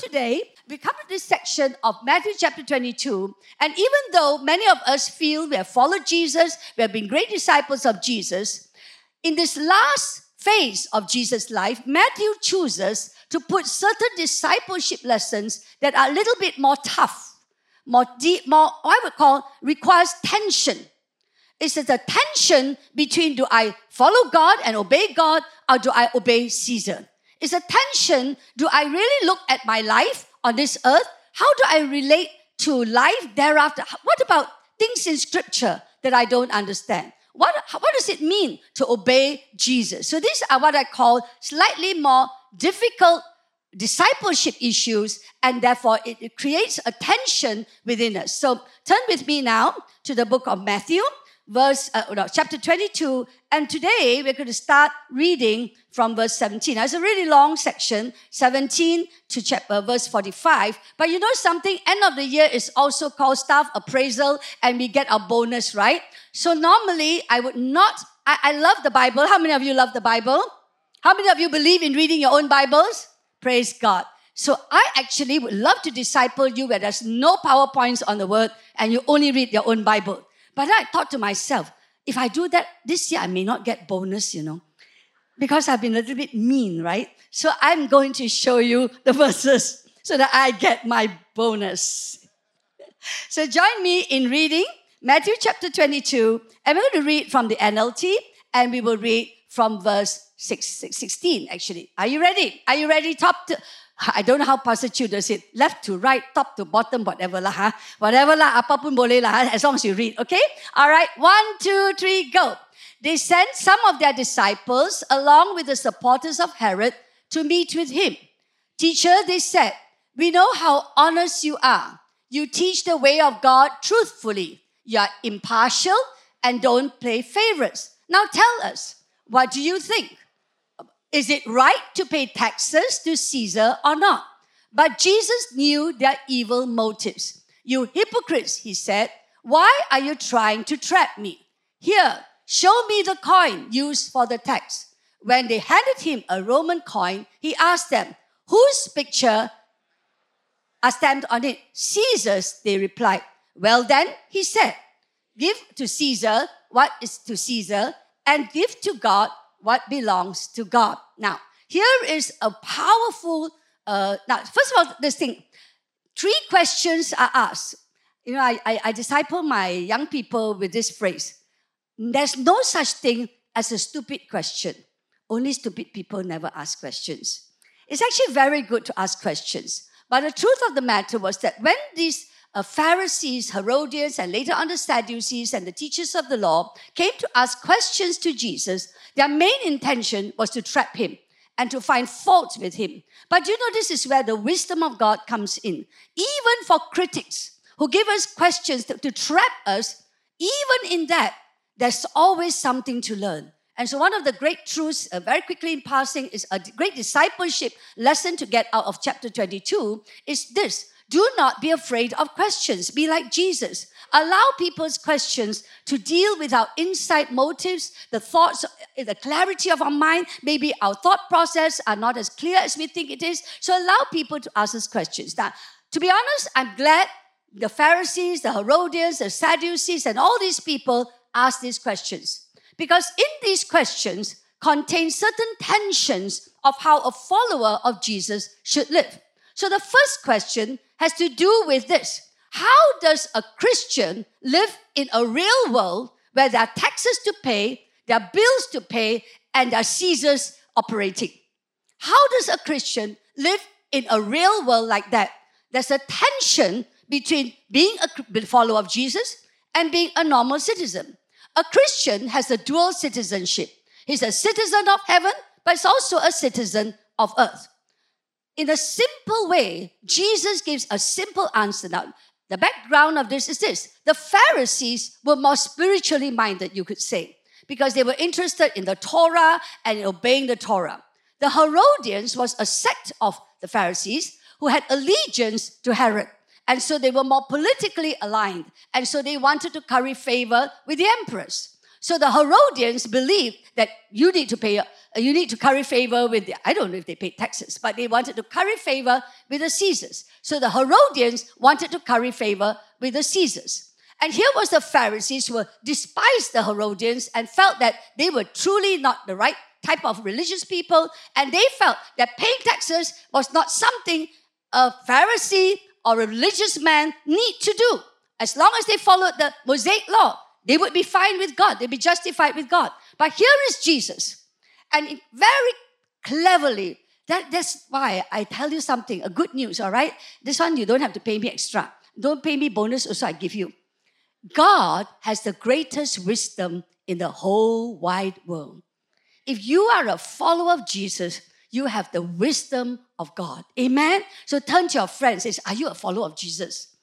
today, we come to this section of Matthew chapter 22. And even though many of us feel we have followed Jesus, we have been great disciples of Jesus, in this last phase of Jesus' life, Matthew chooses to put certain discipleship lessons that are a little bit more tough, more deep, more, I would call, requires tension. It's a tension between do I follow God and obey God or do I obey Caesar? It's a tension. Do I really look at my life on this earth? How do I relate to life thereafter? What about things in scripture that I don't understand? What, what does it mean to obey Jesus? So these are what I call slightly more difficult discipleship issues, and therefore it, it creates a tension within us. So turn with me now to the book of Matthew, verse uh, no, chapter 22 and today we're going to start reading from verse 17 now, it's a really long section 17 to chapter verse 45 but you know something? End of the year is also called staff appraisal and we get our bonus right? So normally i would not I, I love the bible. How many of you love the bible? How many of you believe in reading your own bibles? Praise god. So I actually would love to disciple you where there's no PowerPoints on the word and you only read your own Bible. But I thought to myself, if I do that this year, I may not get bonus, you know, because I've been a little bit mean, right? So I'm going to show you the verses so that I get my bonus. So join me in reading Matthew chapter 22, and we're going to read from the NLT, and we will read from verse 6, 16, actually. Are you ready? Are you ready? Top to, I don't know how Pastor Chu does it. Left to right, top to bottom, whatever lah. Ha? Whatever lah, apapun boleh lah. As long as you read, okay? All right, one, two, three, go. They sent some of their disciples along with the supporters of Herod to meet with him. Teacher, they said, we know how honest you are. You teach the way of God truthfully. You are impartial and don't play favorites. Now tell us, what do you think? Is it right to pay taxes to Caesar or not? But Jesus knew their evil motives. You hypocrites, he said, why are you trying to trap me? Here, show me the coin used for the tax. When they handed him a Roman coin, he asked them, Whose picture are stamped on it? Caesar's, they replied. Well, then, he said, Give to Caesar what is to Caesar, and give to God what belongs to God. Now, here is a powerful, uh, now, first of all, this thing, three questions are asked. You know, I, I, I disciple my young people with this phrase there's no such thing as a stupid question. Only stupid people never ask questions. It's actually very good to ask questions. But the truth of the matter was that when these uh, Pharisees, Herodians, and later on the Sadducees and the teachers of the law came to ask questions to Jesus, their main intention was to trap him and to find fault with him. But you know, this is where the wisdom of God comes in. Even for critics who give us questions to, to trap us, even in that, there's always something to learn. And so, one of the great truths, uh, very quickly in passing, is a great discipleship lesson to get out of chapter 22 is this do not be afraid of questions. Be like Jesus. Allow people's questions to deal with our inside motives, the thoughts, the clarity of our mind. Maybe our thought process are not as clear as we think it is. So allow people to ask us questions. Now, to be honest, I'm glad the Pharisees, the Herodians, the Sadducees, and all these people asked these questions. Because in these questions contain certain tensions of how a follower of Jesus should live. So the first question has to do with this. How does a Christian live in a real world where there are taxes to pay, there are bills to pay, and there are Caesars operating? How does a Christian live in a real world like that? There's a tension between being a follower of Jesus and being a normal citizen. A Christian has a dual citizenship. He's a citizen of heaven, but he's also a citizen of earth in a simple way, Jesus gives a simple answer. Now, the background of this is this the Pharisees were more spiritually minded, you could say, because they were interested in the Torah and in obeying the Torah. The Herodians was a sect of the Pharisees who had allegiance to Herod. And so they were more politically aligned. And so they wanted to curry favor with the emperors. So the Herodians believed that you need to pay, uh, you need to curry favor with the, I don't know if they paid taxes, but they wanted to curry favor with the Caesars. So the Herodians wanted to curry favor with the Caesars. And here was the Pharisees who despised the Herodians and felt that they were truly not the right type of religious people. And they felt that paying taxes was not something a Pharisee or a religious man need to do. As long as they followed the Mosaic law, they would be fine with God. They'd be justified with God. But here is Jesus. And very cleverly, that, that's why I tell you something, a good news, all right? This one you don't have to pay me extra. Don't pay me bonus, also I give you. God has the greatest wisdom in the whole wide world. If you are a follower of Jesus, you have the wisdom of God. Amen? So turn to your friends Are you a follower of Jesus?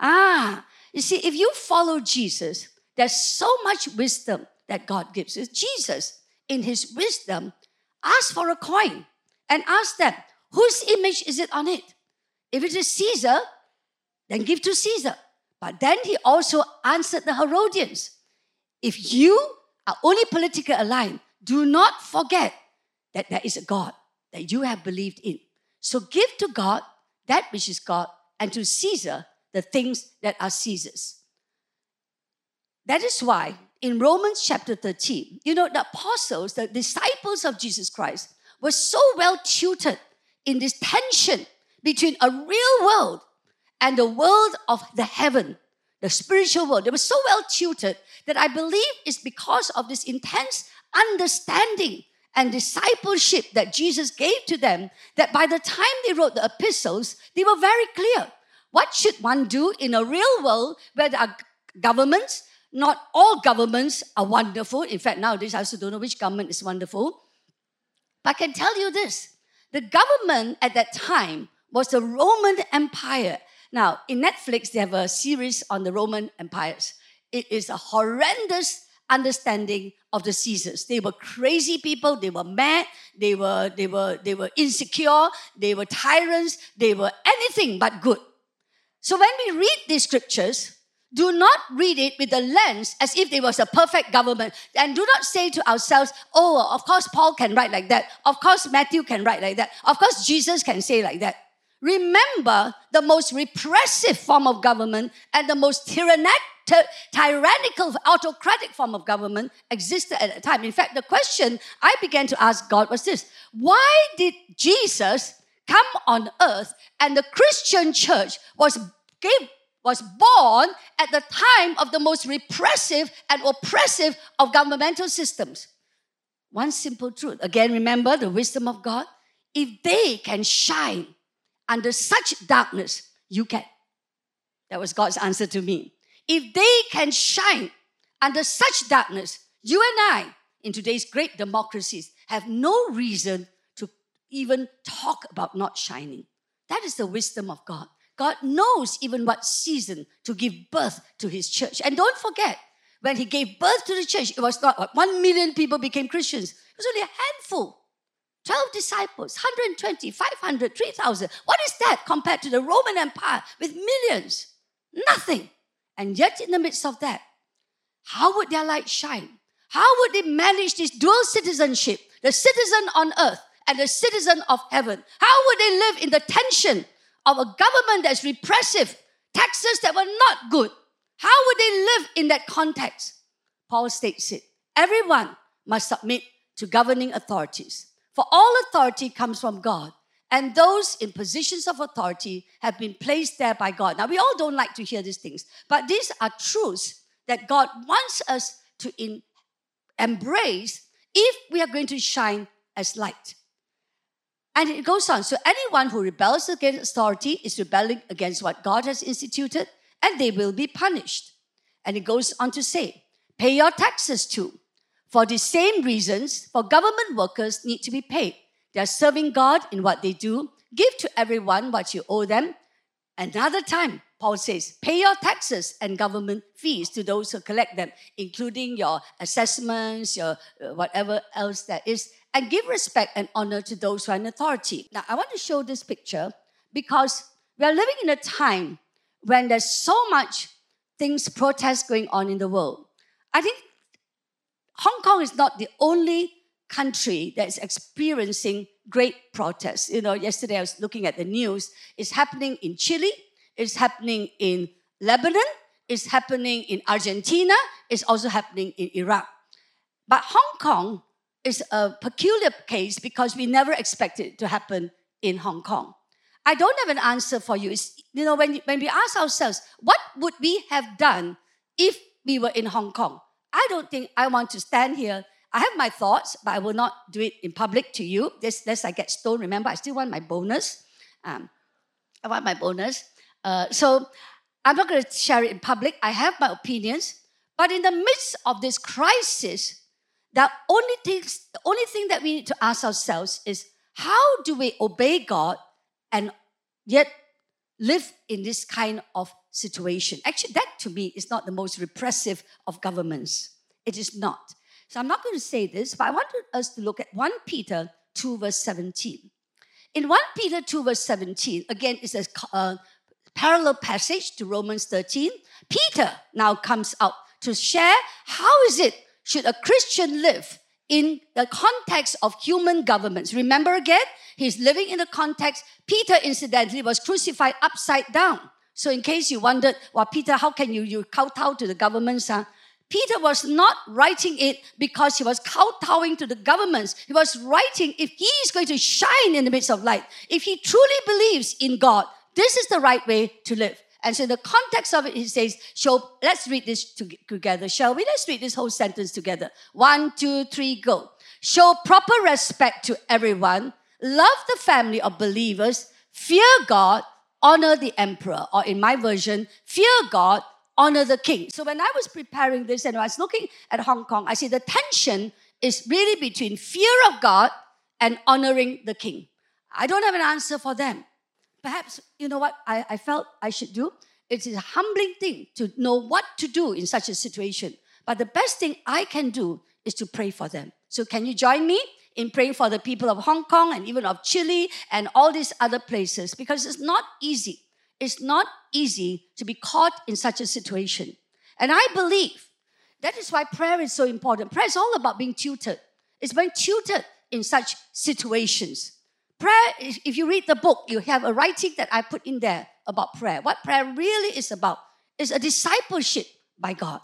Ah, you see, if you follow Jesus, there's so much wisdom that God gives. Jesus, in his wisdom, ask for a coin and ask them, whose image is it on it? If it is Caesar, then give to Caesar. But then he also answered the Herodians. If you are only politically aligned, do not forget that there is a God that you have believed in. So give to God that which is God, and to Caesar the things that are Caesar's. That is why in Romans chapter 13, you know, the apostles, the disciples of Jesus Christ, were so well tutored in this tension between a real world and the world of the heaven, the spiritual world. They were so well tutored that I believe it's because of this intense understanding and discipleship that Jesus gave to them that by the time they wrote the epistles, they were very clear. What should one do in a real world where there are governments? Not all governments are wonderful. In fact, nowadays I also don't know which government is wonderful. But I can tell you this the government at that time was the Roman Empire. Now, in Netflix, they have a series on the Roman empires. It is a horrendous understanding of the Caesars. They were crazy people, they were mad, they were, they were, they were insecure, they were tyrants, they were anything but good. So when we read these scriptures, do not read it with the lens as if there was a perfect government. And do not say to ourselves, oh, of course Paul can write like that. Of course Matthew can write like that. Of course Jesus can say like that. Remember the most repressive form of government and the most tyrannic, tyrannical, autocratic form of government existed at the time. In fact, the question I began to ask God was this Why did Jesus come on earth and the Christian church was gave was born at the time of the most repressive and oppressive of governmental systems. One simple truth. Again, remember the wisdom of God. If they can shine under such darkness, you can. That was God's answer to me. If they can shine under such darkness, you and I, in today's great democracies, have no reason to even talk about not shining. That is the wisdom of God. God knows even what season to give birth to his church. And don't forget, when he gave birth to the church, it was not one million people became Christians. It was only a handful. 12 disciples, 120, 500, 3,000. What is that compared to the Roman Empire with millions? Nothing. And yet, in the midst of that, how would their light shine? How would they manage this dual citizenship? The citizen on earth and the citizen of heaven. How would they live in the tension of a government that's repressive, taxes that were not good? How would they live in that context? Paul states it everyone must submit to governing authorities. For all authority comes from God, and those in positions of authority have been placed there by God. Now, we all don't like to hear these things, but these are truths that God wants us to in, embrace if we are going to shine as light. And it goes on. So anyone who rebels against authority is rebelling against what God has instituted, and they will be punished. And it goes on to say, pay your taxes too. For the same reasons, for government workers need to be paid. They are serving God in what they do. Give to everyone what you owe them. Another time, Paul says, pay your taxes and government fees to those who collect them, including your assessments, your uh, whatever else that is and give respect and honor to those who are in authority. Now, I want to show this picture because we are living in a time when there's so much things, protests going on in the world. I think Hong Kong is not the only country that is experiencing great protests. You know, yesterday I was looking at the news. It's happening in Chile, it's happening in Lebanon, it's happening in Argentina, it's also happening in Iraq. But Hong Kong is a peculiar case because we never expected it to happen in Hong Kong. I don't have an answer for you. It's, you know, when, when we ask ourselves, what would we have done if we were in Hong Kong? I don't think I want to stand here. I have my thoughts, but I will not do it in public to you. This, lest I get stoned. Remember, I still want my bonus. Um, I want my bonus. Uh, so I'm not going to share it in public. I have my opinions. But in the midst of this crisis, the only, things, the only thing that we need to ask ourselves is how do we obey God and yet live in this kind of situation? Actually, that to me is not the most repressive of governments. It is not. So I'm not going to say this, but I want us to look at 1 Peter 2, verse 17. In 1 Peter 2, verse 17, again, it's a uh, parallel passage to Romans 13. Peter now comes out to share how is it should a Christian live in the context of human governments. Remember again, he's living in the context. Peter, incidentally, was crucified upside down. So, in case you wondered, well, Peter, how can you, you kowtow to the governments? Huh? Peter was not writing it because he was kowtowing to the governments. He was writing if he is going to shine in the midst of light, if he truly believes in God, this is the right way to live. And so, in the context of it, he says, "Show." let's read this together, shall we? Let's read this whole sentence together. One, two, three, go. Show proper respect to everyone, love the family of believers, fear God, honor the emperor. Or in my version, fear God, honor the king. So, when I was preparing this and I was looking at Hong Kong, I see the tension is really between fear of God and honoring the king. I don't have an answer for them perhaps, you know what I, I felt I should do? It is a humbling thing to know what to do in such a situation. But the best thing I can do is to pray for them. So, can you join me in praying for the people of Hong Kong and even of Chile and all these other places? Because it's not easy. It's not easy to be caught in such a situation. And I believe that is why prayer is so important. Prayer is all about being tutored, it's being tutored in such situations. Prayer, if you read the book, you have a writing that I put in there about prayer. What prayer really is about is a discipleship by God.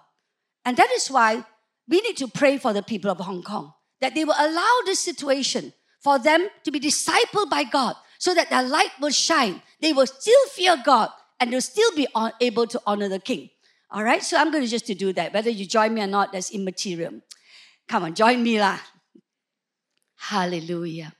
And that is why we need to pray for the people of Hong Kong, that they will allow this situation for them to be discipled by God so that their light will shine. They will still fear God and they'll still be able to honor the King. All right, so I'm going to just to do that. Whether you join me or not, that's immaterial. Come on, join me lah. Hallelujah.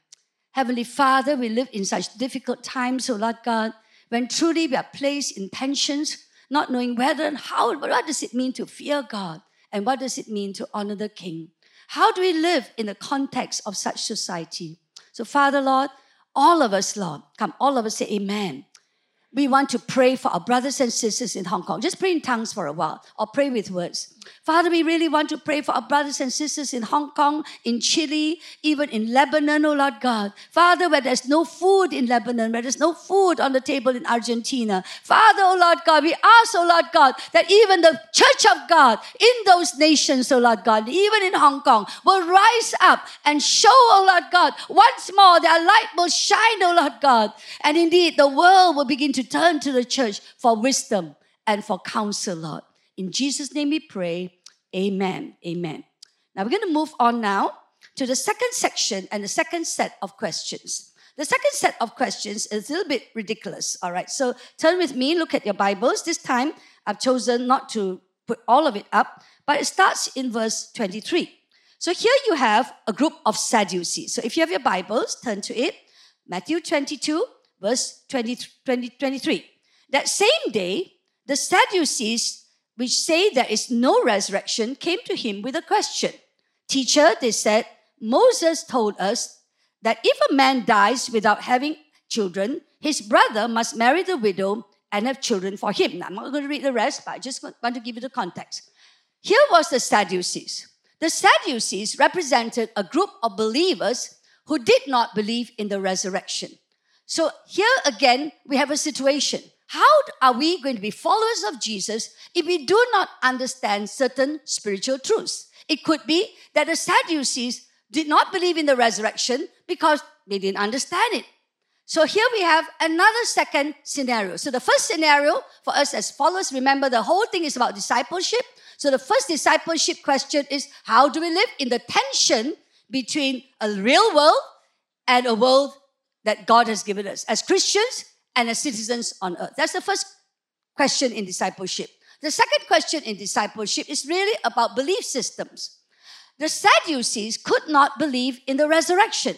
Heavenly Father, we live in such difficult times, oh Lord God, when truly we are placed in tensions, not knowing whether and how, what does it mean to fear God and what does it mean to honor the King? How do we live in the context of such society? So, Father, Lord, all of us, Lord, come, all of us say amen we want to pray for our brothers and sisters in Hong Kong. Just pray in tongues for a while or pray with words. Father, we really want to pray for our brothers and sisters in Hong Kong, in Chile, even in Lebanon, oh Lord God. Father, where there's no food in Lebanon, where there's no food on the table in Argentina. Father, oh Lord God, we ask, oh Lord God, that even the church of God in those nations, oh Lord God, even in Hong Kong, will rise up and show, oh Lord God, once more their light will shine, oh Lord God. And indeed, the world will begin to turn to the church for wisdom and for counsel, Lord. In Jesus' name we pray. Amen. Amen. Now we're going to move on now to the second section and the second set of questions. The second set of questions is a little bit ridiculous. All right, so turn with me, look at your Bibles. This time I've chosen not to put all of it up, but it starts in verse 23. So here you have a group of Sadducees. So if you have your Bibles, turn to it. Matthew 22, verse 20, 20, 23. That same day, the Sadducees, which say there is no resurrection, came to him with a question. Teacher, they said, Moses told us that if a man dies without having children, his brother must marry the widow and have children for him. Now, I'm not going to read the rest, but I just want to give you the context. Here was the Sadducees. The Sadducees represented a group of believers who did not believe in the resurrection. So here again, we have a situation. How are we going to be followers of Jesus if we do not understand certain spiritual truths? It could be that the Sadducees did not believe in the resurrection because they didn't understand it. So here we have another second scenario. So the first scenario for us as followers, remember the whole thing is about discipleship. So the first discipleship question is how do we live in the tension between a real world and a world that God has given us as Christians and as citizens on earth? That's the first question in discipleship. The second question in discipleship is really about belief systems. The Sadducees could not believe in the resurrection,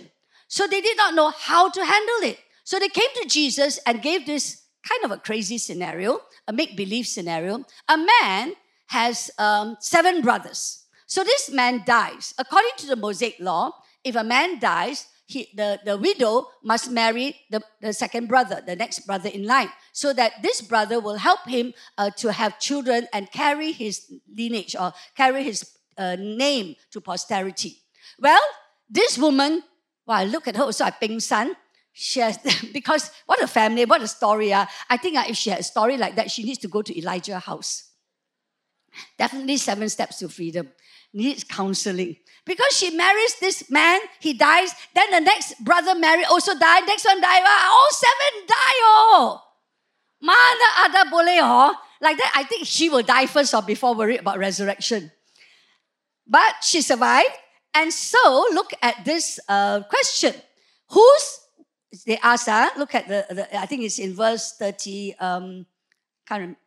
so they did not know how to handle it. So they came to Jesus and gave this kind of a crazy scenario, a make believe scenario. A man has um, seven brothers. So this man dies. According to the Mosaic law, if a man dies, he, the, the widow must marry the, the second brother, the next brother in line, so that this brother will help him uh, to have children and carry his lineage or carry his uh, name to posterity. Well, this woman, well, I look at her also, I ping son. She has, because what a family, what a story. Uh, I think uh, if she had a story like that, she needs to go to Elijah's house. Definitely seven steps to freedom. Needs counseling. Because she marries this man, he dies, then the next brother marry also die, next one die, all seven die oh. Mana ada boleh oh. Like that, I think she will die first or before worry about resurrection. But she survived. And so look at this uh, question. Who's, they ask, uh, look at the, the, I think it's in verse 30, um, can't remember.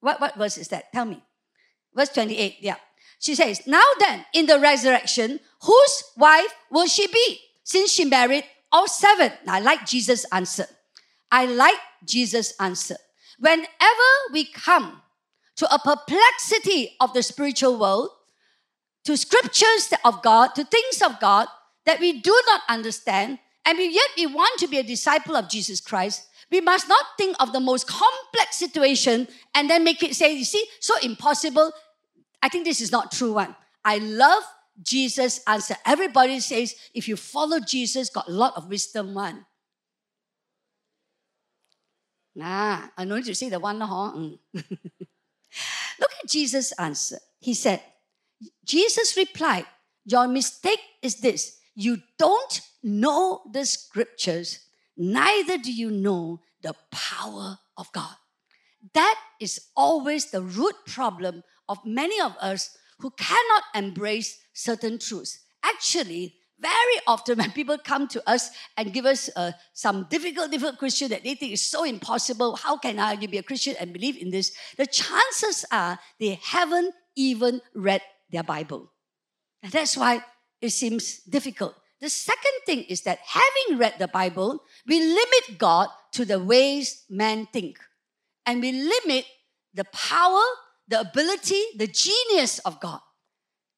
What, what verse is that? Tell me. Verse 28, yeah. She says, Now then, in the resurrection, whose wife will she be? Since she married all seven. I like Jesus' answer. I like Jesus' answer. Whenever we come to a perplexity of the spiritual world, to scriptures of God, to things of God that we do not understand, and we, yet we want to be a disciple of Jesus Christ, we must not think of the most complex situation and then make it say, you see, so impossible. I think this is not true one. I love Jesus' answer. Everybody says, if you follow Jesus, got a lot of wisdom one. Nah, I know you see the one. Huh? Mm. Look at Jesus' answer. He said, Jesus replied, Your mistake is this you don't know the scriptures neither do you know the power of God. That is always the root problem of many of us who cannot embrace certain truths. Actually, very often when people come to us and give us uh, some difficult, difficult question that they think is so impossible, how can I be a Christian and believe in this? The chances are they haven't even read their Bible. And that's why it seems difficult. The second thing is that having read the Bible, we limit God to the ways men think. And we limit the power, the ability, the genius of God.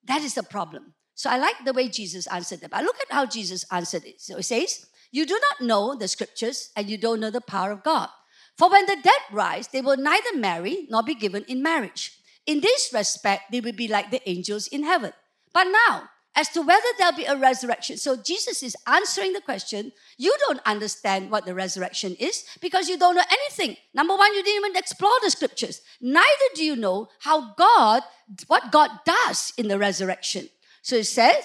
That is the problem. So I like the way Jesus answered them. I look at how Jesus answered it. So he says, You do not know the scriptures and you don't know the power of God. For when the dead rise, they will neither marry nor be given in marriage. In this respect, they will be like the angels in heaven. But now, as to whether there'll be a resurrection. So Jesus is answering the question. You don't understand what the resurrection is because you don't know anything. Number one, you didn't even explore the scriptures. Neither do you know how God, what God does in the resurrection. So it says,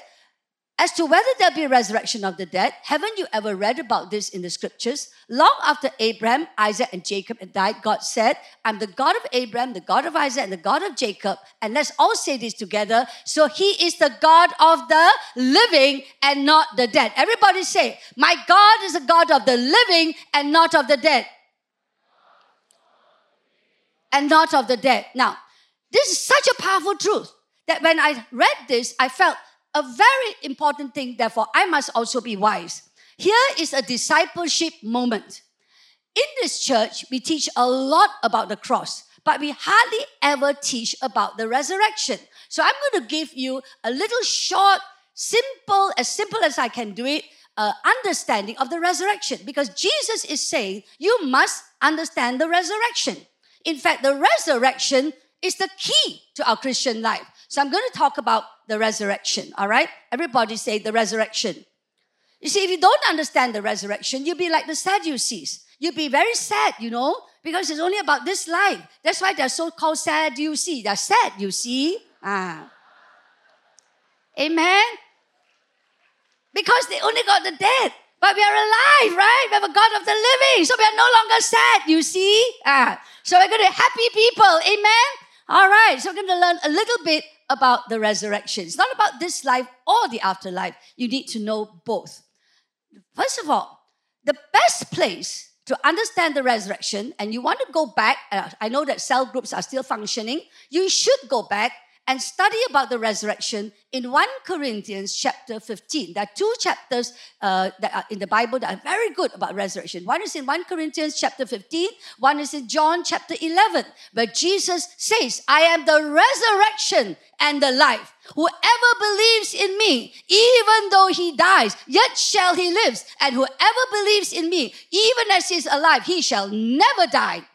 as to whether there'll be a resurrection of the dead, haven't you ever read about this in the scriptures? Long after Abraham, Isaac, and Jacob had died, God said, I'm the God of Abraham, the God of Isaac, and the God of Jacob. And let's all say this together. So he is the God of the living and not the dead. Everybody say, My God is the God of the living and not of the dead. And not of the dead. Now, this is such a powerful truth that when I read this, I felt a very important thing, therefore, I must also be wise. Here is a discipleship moment. In this church, we teach a lot about the cross, but we hardly ever teach about the resurrection. So I'm going to give you a little short, simple, as simple as I can do it, uh, understanding of the resurrection because Jesus is saying you must understand the resurrection. In fact, the resurrection is the key to our Christian life. So I'm going to talk about the resurrection, all right? Everybody say the resurrection. You see, if you don't understand the resurrection, you'll be like the Sadducees. You'll be very sad, you know, because it's only about this life. That's why they're so called Sadducees. They're sad, you see. Ah. Amen? Because they only got the dead. But we are alive, right? We have a God of the living. So we are no longer sad, you see? Ah, so we're going to be happy people. Amen? All right. So we're going to learn a little bit about the resurrection. It's not about this life or the afterlife. You need to know both. First of all, the best place to understand the resurrection, and you want to go back, I know that cell groups are still functioning, you should go back and study about the resurrection in 1 Corinthians chapter 15. There are two chapters uh, that are in the Bible that are very good about resurrection. One is in 1 Corinthians chapter 15, one is in John chapter 11, where Jesus says, I am the resurrection and the life. Whoever believes in me, even though he dies, yet shall he live. And whoever believes in me, even as he is alive, he shall never die.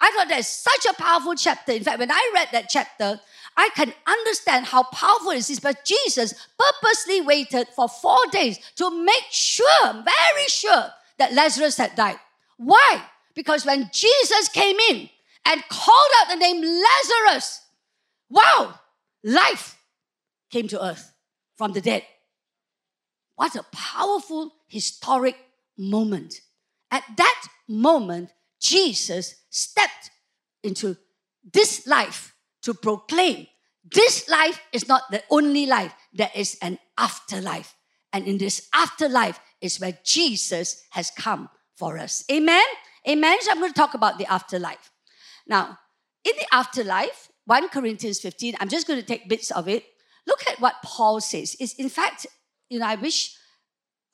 I thought that's such a powerful chapter. In fact, when I read that chapter, I can understand how powerful this is, But Jesus purposely waited for four days to make sure, very sure, that Lazarus had died. Why? Because when Jesus came in and called out the name Lazarus, wow, life came to earth from the dead. What a powerful historic moment. At that moment, Jesus stepped into this life to proclaim this life is not the only life, there is an afterlife. And in this afterlife is where Jesus has come for us. Amen? Amen. So I'm going to talk about the afterlife. Now, in the afterlife, 1 Corinthians 15, I'm just going to take bits of it. Look at what Paul says. Is in fact, you know, I wish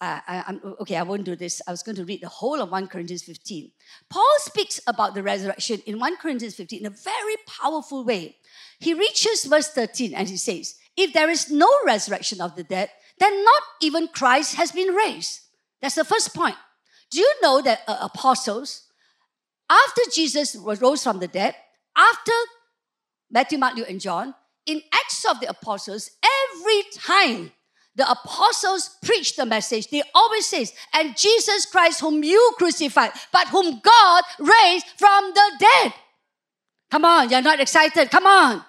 uh, I, okay, I won't do this. I was going to read the whole of 1 Corinthians 15. Paul speaks about the resurrection in 1 Corinthians 15 in a very powerful way. He reaches verse 13 and he says, If there is no resurrection of the dead, then not even Christ has been raised. That's the first point. Do you know that uh, apostles, after Jesus rose from the dead, after Matthew, Mark, Luke, and John, in Acts of the Apostles, every time the apostles preach the message, they always says, and Jesus Christ whom you crucified, but whom God raised from the dead. Come on, you're not excited. Come on.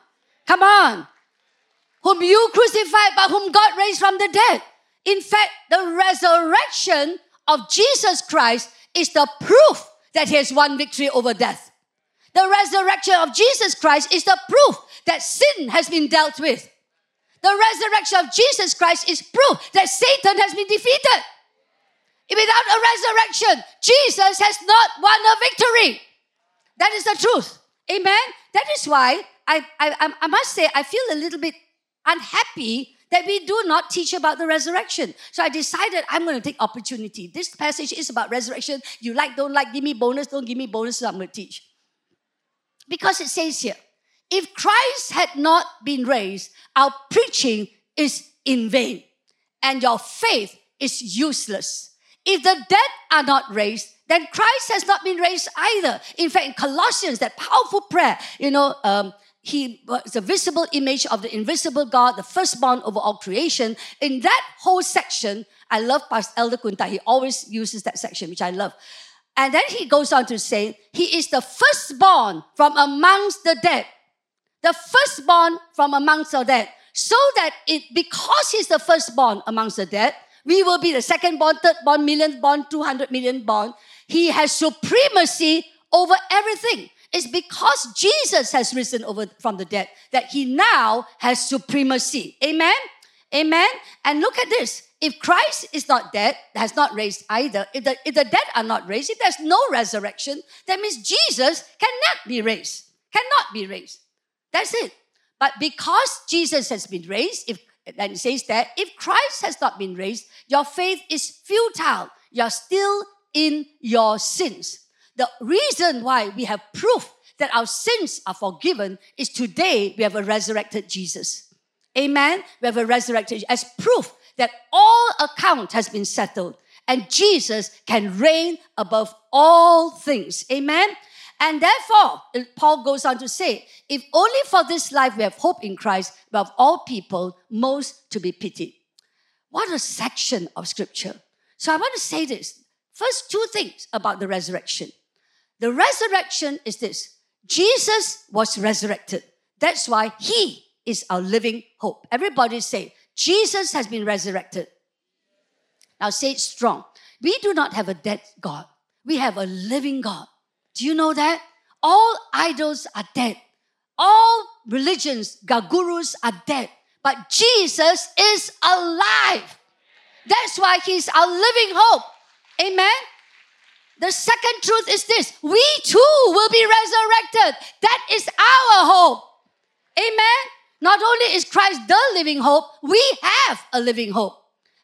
Come on. Whom you crucified, but whom God raised from the dead. In fact, the resurrection of Jesus Christ is the proof that he has won victory over death. The resurrection of Jesus Christ is the proof that sin has been dealt with. The resurrection of Jesus Christ is proof that Satan has been defeated. Without a resurrection, Jesus has not won a victory. That is the truth. Amen. That is why I, I, I must say I feel a little bit unhappy that we do not teach about the resurrection. So I decided I'm going to take opportunity. This passage is about resurrection. You like, don't like, give me bonus, don't give me bonus, so I'm going to teach. Because it says here, if Christ had not been raised, our preaching is in vain and your faith is useless. If the dead are not raised, then Christ has not been raised either. In fact, in Colossians, that powerful prayer, you know, um, he was a visible image of the invisible God, the firstborn over all creation. In that whole section, I love Pastor Elder Kunta. He always uses that section, which I love. And then he goes on to say, He is the firstborn from amongst the dead the firstborn from amongst the dead, so that it because he's the firstborn amongst the dead, we will be the second-born, third-born, millionth-born, 200 million born. He has supremacy over everything. It's because Jesus has risen over from the dead that he now has supremacy. Amen? Amen? And look at this. If Christ is not dead, has not raised either, if the, if the dead are not raised, if there's no resurrection, that means Jesus cannot be raised. Cannot be raised. That's it. But because Jesus has been raised, if and it says that if Christ has not been raised, your faith is futile. You're still in your sins. The reason why we have proof that our sins are forgiven is today we have a resurrected Jesus. Amen. We have a resurrected as proof that all account has been settled and Jesus can reign above all things. Amen. And therefore, uh, Paul goes on to say, if only for this life we have hope in Christ, but of all people, most to be pitied. What a section of scripture. So I want to say this. First, two things about the resurrection. The resurrection is this Jesus was resurrected. That's why he is our living hope. Everybody say, Jesus has been resurrected. Now say it strong. We do not have a dead God. We have a living God. Do you know that? All idols are dead. All religions, gurus are dead. But Jesus is alive. That's why he's our living hope. Amen. The second truth is this we too will be resurrected. That is our hope. Amen. Not only is Christ the living hope, we have a living hope.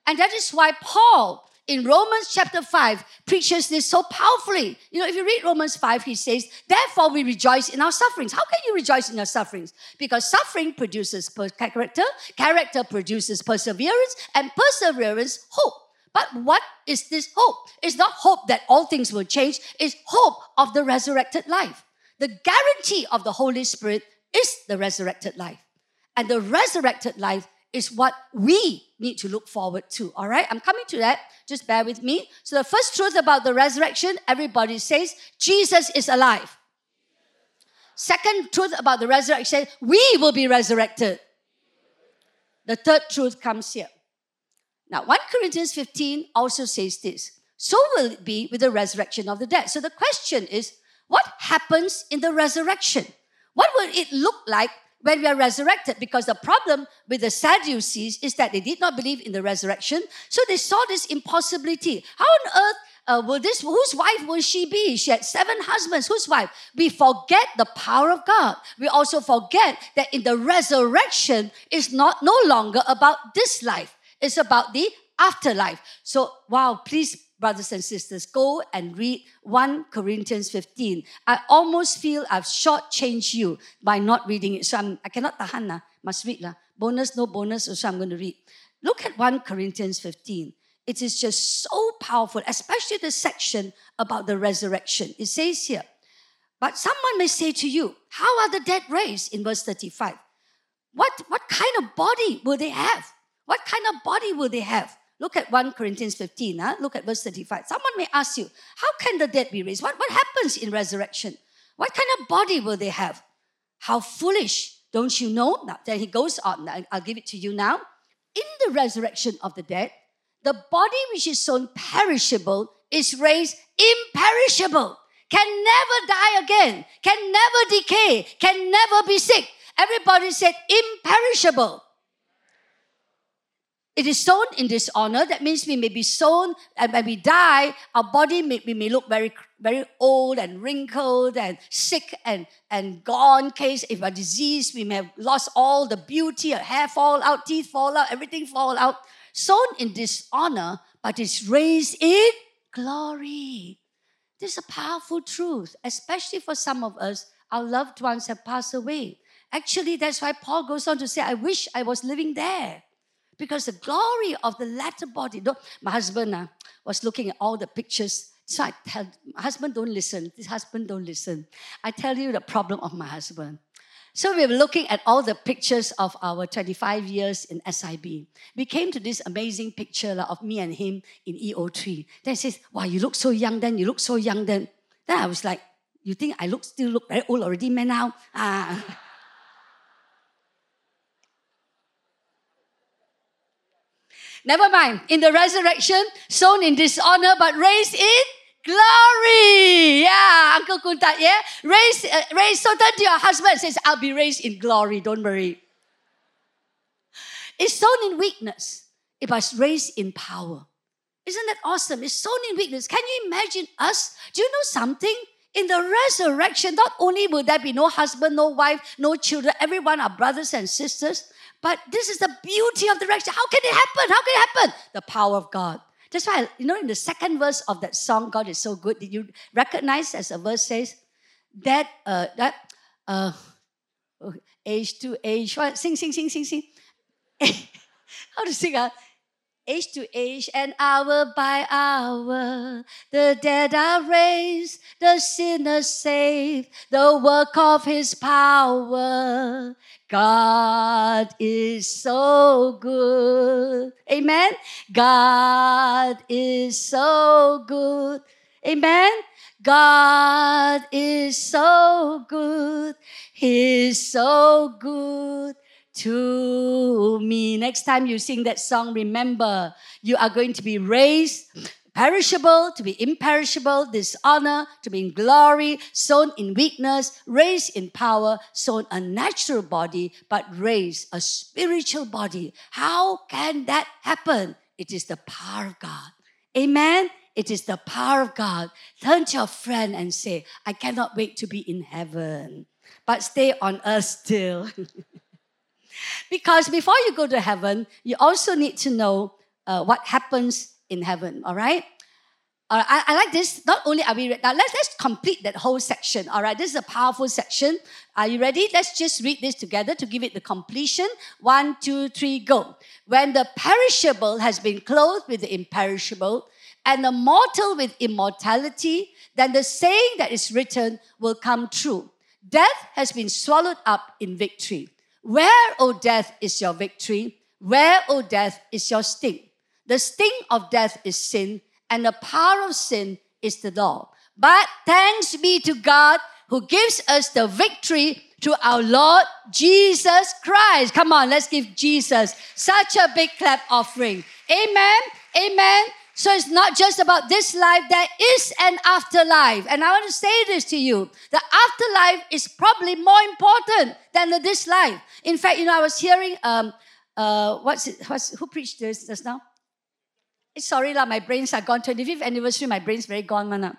And that is why Paul in Romans chapter 5 preaches this so powerfully. You know, if you read Romans 5, he says, Therefore we rejoice in our sufferings. How can you rejoice in your sufferings? Because suffering produces character, character produces perseverance, and perseverance, hope. But what is this hope? It's not hope that all things will change, it's hope of the resurrected life. The guarantee of the Holy Spirit is the resurrected life. And the resurrected life is what we need to look forward to. All right, I'm coming to that. Just bear with me. So, the first truth about the resurrection, everybody says Jesus is alive. Second truth about the resurrection, we will be resurrected. The third truth comes here. Now, 1 Corinthians 15 also says this so will it be with the resurrection of the dead. So, the question is, what happens in the resurrection? What will it look like when we are resurrected because the problem with the Sadducees is that they did not believe in the resurrection. So they saw this impossibility. How on earth uh, will this, whose wife will she be? She had seven husbands. Whose wife? We forget the power of God. We also forget that in the resurrection, it's not no longer about this life. It's about the afterlife. So, wow, please brothers and sisters, go and read 1 Corinthians 15. I almost feel I've shortchanged you by not reading it. So I'm, I cannot tahan, na, must read. La. Bonus, no bonus, so I'm going to read. Look at 1 Corinthians 15. It is just so powerful, especially the section about the resurrection. It says here, but someone may say to you, How are the dead raised? In verse 35. What, what kind of body will they have? What kind of body will they have? Look at 1 Corinthians 15. Huh? Look at verse 35. Someone may ask you, how can the dead be raised? What, what happens in resurrection? What kind of body will they have? How foolish. Don't you know? Now, then he goes on. I'll give it to you now. In the resurrection of the dead, the body which is sown perishable is raised imperishable, can never die again, can never decay, can never be sick. Everybody said imperishable. It is sown in dishonor. That means we may be sown, and when we die, our body may, we may look very, very old and wrinkled and sick and, and gone. Case if a disease, we may have lost all the beauty, hair fall out, teeth fall out, everything fall out. Sown in dishonor, but it's raised in glory. This is a powerful truth, especially for some of us. Our loved ones have passed away. Actually, that's why Paul goes on to say, I wish I was living there because the glory of the latter body. My husband uh, was looking at all the pictures. So I tell my husband, don't listen. This husband, don't listen. I tell you the problem of my husband. So we were looking at all the pictures of our 25 years in SIB. We came to this amazing picture of me and him in EO3. Then he says, Wow, you look so young then, you look so young then. Then I was like, You think I look still look very old already, man now? Ah. Never mind. In the resurrection, sown in dishonor, but raised in glory. Yeah, Uncle Kuntat, yeah? Raised, uh, raised. So turn to your husband and says, I'll be raised in glory. Don't worry. It's sown in weakness. It was raised in power. Isn't that awesome? It's sown in weakness. Can you imagine us? Do you know something? In the resurrection, not only will there be no husband, no wife, no children, everyone are brothers and sisters, but this is the beauty of the resurrection. How can it happen? How can it happen? The power of God. That's why, you know, in the second verse of that song, God is so good. Did you recognize as a verse says that uh, that uh, age to age? What? Sing, sing, sing, sing, sing. How to sing? Uh? Age to age and hour by hour. The dead are raised, the sinners saved, the work of his power. God is so good. Amen. God is so good. Amen. God is so good. He's so good to me. Next time you sing that song, remember you are going to be raised perishable to be imperishable, dishonor to be in glory, sown in weakness, raised in power, sown a natural body, but raised a spiritual body. How can that happen? It is the power of God. Amen. It is the power of God. Turn to your friend and say, I cannot wait to be in heaven, but stay on earth still. because before you go to heaven, you also need to know uh, what happens in heaven, all right? Uh, I, I, like this. Not only are we now, let's let's complete that whole section. All right, this is a powerful section. Are you ready? Let's just read this together to give it the completion. One, two, three, go. When the perishable has been clothed with the imperishable, and the mortal with immortality, then the saying that is written will come true. Death has been swallowed up in victory. Where, O death, is your victory? Where, O death, is your sting? The sting of death is sin, and the power of sin is the law. But thanks be to God who gives us the victory through our Lord Jesus Christ. Come on, let's give Jesus such a big clap offering. Amen. Amen. So it's not just about this life, there is an afterlife. And I want to say this to you the afterlife is probably more important than the this life. In fact, you know, I was hearing, um, uh, what's it, what's, who preached this just now? It's sorry lah, my brains are gone. 25th anniversary, my brain's very gone. Man.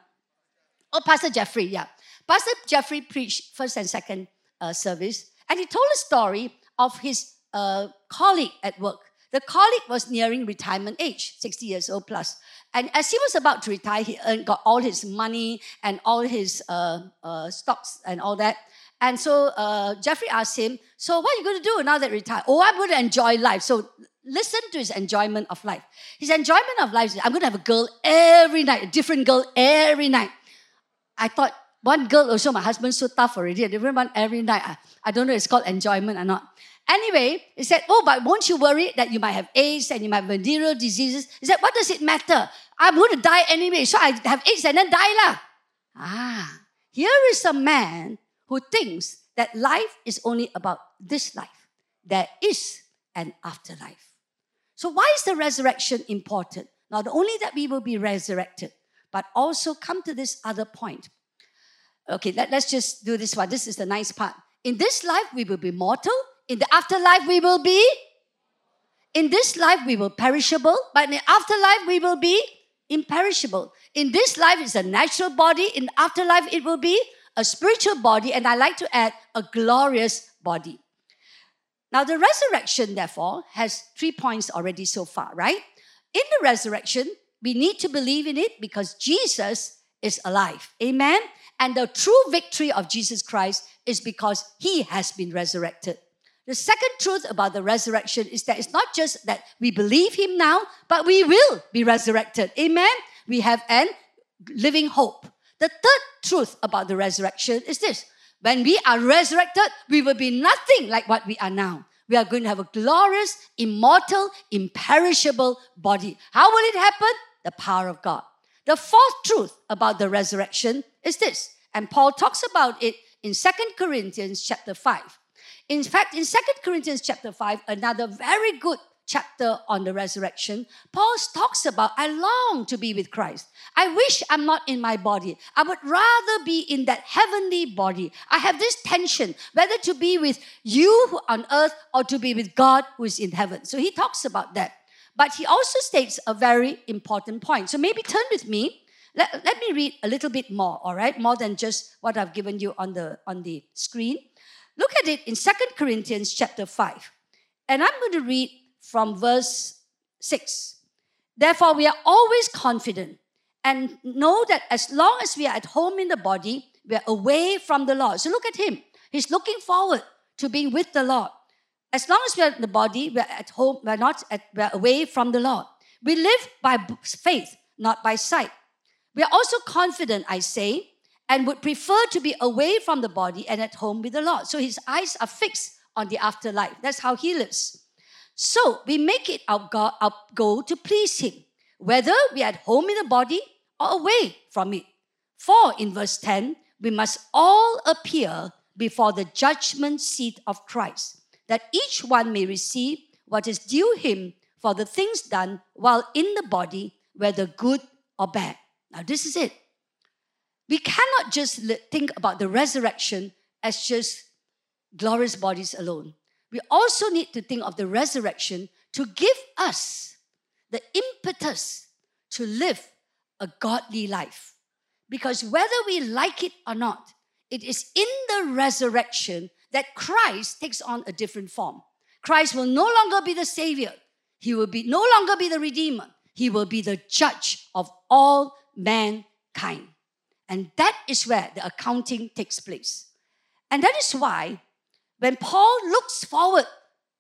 Oh, Pastor Jeffrey, yeah. Pastor Jeffrey preached first and second uh, service, and he told a story of his uh, colleague at work. The colleague was nearing retirement age, 60 years old plus. And as he was about to retire, he earned, got all his money and all his uh, uh stocks and all that. And so uh, Jeffrey asked him, So, what are you going to do now that you retire? Oh, I'm going to enjoy life. So, listen to his enjoyment of life. His enjoyment of life is I'm going to have a girl every night, a different girl every night. I thought one girl also, my husband's so tough already, a different one every night. I, I don't know it's called enjoyment or not. Anyway, he said, Oh, but won't you worry that you might have AIDS and you might have venereal diseases? He said, What does it matter? I'm going to die anyway, so I have AIDS and then die lah. Ah, here is a man who thinks that life is only about this life. There is an afterlife. So, why is the resurrection important? Not only that we will be resurrected, but also come to this other point. Okay, let, us just do this one. This is the nice part. In this life, we will be mortal. In the afterlife, we will be. In this life, we will perishable, but in the afterlife, we will be imperishable. In this life, it's a natural body. In afterlife, it will be a spiritual body, and I like to add a glorious body. Now, the resurrection, therefore, has three points already so far, right? In the resurrection, we need to believe in it because Jesus is alive. Amen? And the true victory of Jesus Christ is because he has been resurrected. The second truth about the resurrection is that it's not just that we believe him now, but we will be resurrected. Amen? We have an living hope. The third truth about the resurrection is this when we are resurrected, we will be nothing like what we are now. We are going to have a glorious, immortal, imperishable body. How will it happen? The power of God. The fourth truth about the resurrection is this, and Paul talks about it in Second Corinthians chapter 5. In fact, in Second Corinthians chapter 5, another very good chapter on the resurrection, Paul talks about I long to be with Christ. I wish I'm not in my body. I would rather be in that heavenly body. I have this tension whether to be with you on earth or to be with God who is in heaven. So he talks about that. But he also states a very important point. So maybe turn with me. Let, let me read a little bit more, all right? More than just what I've given you on the on the screen. Look at it in Second Corinthians chapter 5. And I'm going to read from verse 6. Therefore, we are always confident and know that as long as we are at home in the body, we are away from the Lord. So look at him. He's looking forward to being with the Lord. As long as we are in the body, we're at home, we're not at, we're away from the Lord. We live by faith, not by sight. We are also confident, I say, and would prefer to be away from the body and at home with the Lord. So his eyes are fixed on the afterlife. That's how he lives. So we make it our, our goal to please Him, whether we are at home in the body or away from it. For in verse 10, we must all appear before the judgment seat of Christ, that each one may receive what is due him for the things done while in the body, whether good or bad. Now, this is it. We cannot just think about the resurrection as just glorious bodies alone. We also need to think of the resurrection to give us the impetus to live a godly life. Because whether we like it or not, it is in the resurrection that Christ takes on a different form. Christ will no longer be the Savior, He will be no longer be the Redeemer, He will be the judge of all mankind. And that is where the accounting takes place. And that is why when Paul looks forward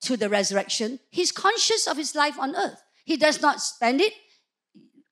to the resurrection, he's conscious of his life on earth. He does not spend it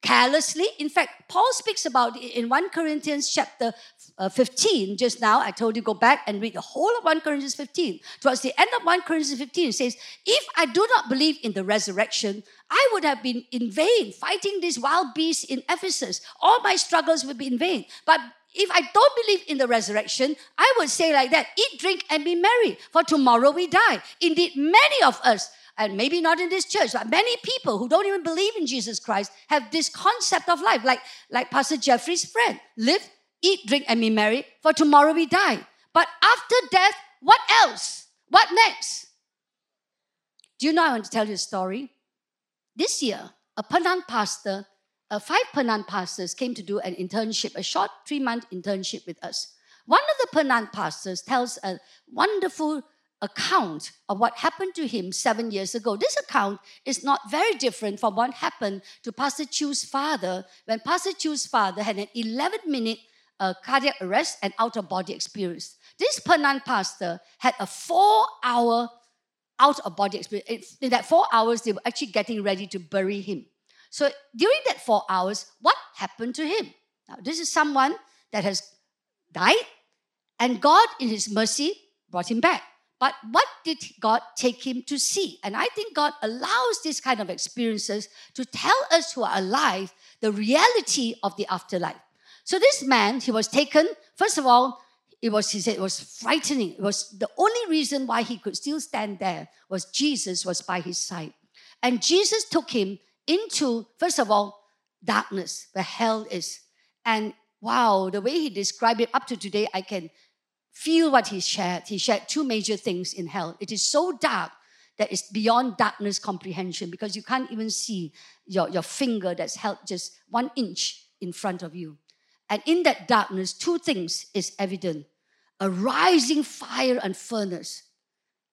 carelessly. In fact, Paul speaks about it in 1 Corinthians chapter uh, 15. Just now, I told you go back and read the whole of 1 Corinthians 15. Towards the end of 1 Corinthians 15, it says, If I do not believe in the resurrection, I would have been in vain fighting these wild beasts in Ephesus. All my struggles would be in vain. But if I don't believe in the resurrection, I would say like that eat, drink, and be merry, for tomorrow we die. Indeed, many of us and maybe not in this church, but many people who don't even believe in Jesus Christ have this concept of life, like, like Pastor Jeffrey's friend live, eat, drink, and be merry, for tomorrow we die. But after death, what else? What next? Do you know I want to tell you a story? This year, a Penang pastor, uh, five Penang pastors came to do an internship, a short three month internship with us. One of the Penang pastors tells a wonderful account of what happened to him seven years ago. This account is not very different from what happened to Pastor Chew's father when Pastor Chew's father had an 11 minute uh, cardiac arrest and out of body experience. This Penang pastor had a four hour out of body experience. In that four hours, they were actually getting ready to bury him. So during that four hours, what happened to him? Now, this is someone that has died, and God, in His mercy, brought him back. But what did God take him to see? And I think God allows these kind of experiences to tell us who are alive the reality of the afterlife. So this man, he was taken, first of all, it was, he said, it was frightening. It was the only reason why he could still stand there was Jesus was by his side. And Jesus took him into, first of all, darkness, where hell is. And wow, the way he described it up to today, I can feel what he shared. He shared two major things in hell. It is so dark that it's beyond darkness comprehension because you can't even see your, your finger that's held just one inch in front of you. And in that darkness, two things is evident a rising fire and furnace,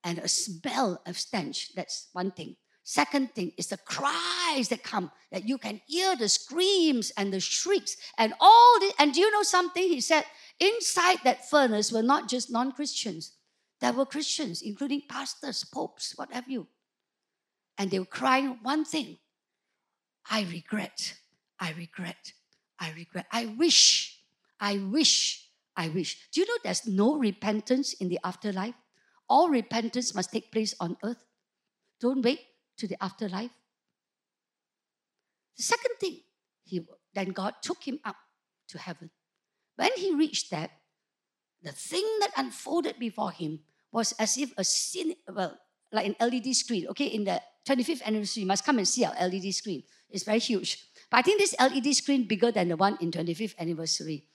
and a smell of stench. That's one thing. Second thing is the cries that come, that you can hear the screams and the shrieks and all the. And do you know something? He said Inside that furnace were not just non Christians, there were Christians, including pastors, popes, what have you. And they were crying one thing I regret, I regret, I regret. I wish, I wish, I wish. Do you know there's no repentance in the afterlife? All repentance must take place on earth. Don't wait to the afterlife. The second thing, he, then God took him up to heaven. When he reached that, the thing that unfolded before him was as if a scene, well, like an LED screen. Okay, in the 25th anniversary, you must come and see our LED screen. It's very huge. But I think this LED screen bigger than the one in 25th anniversary.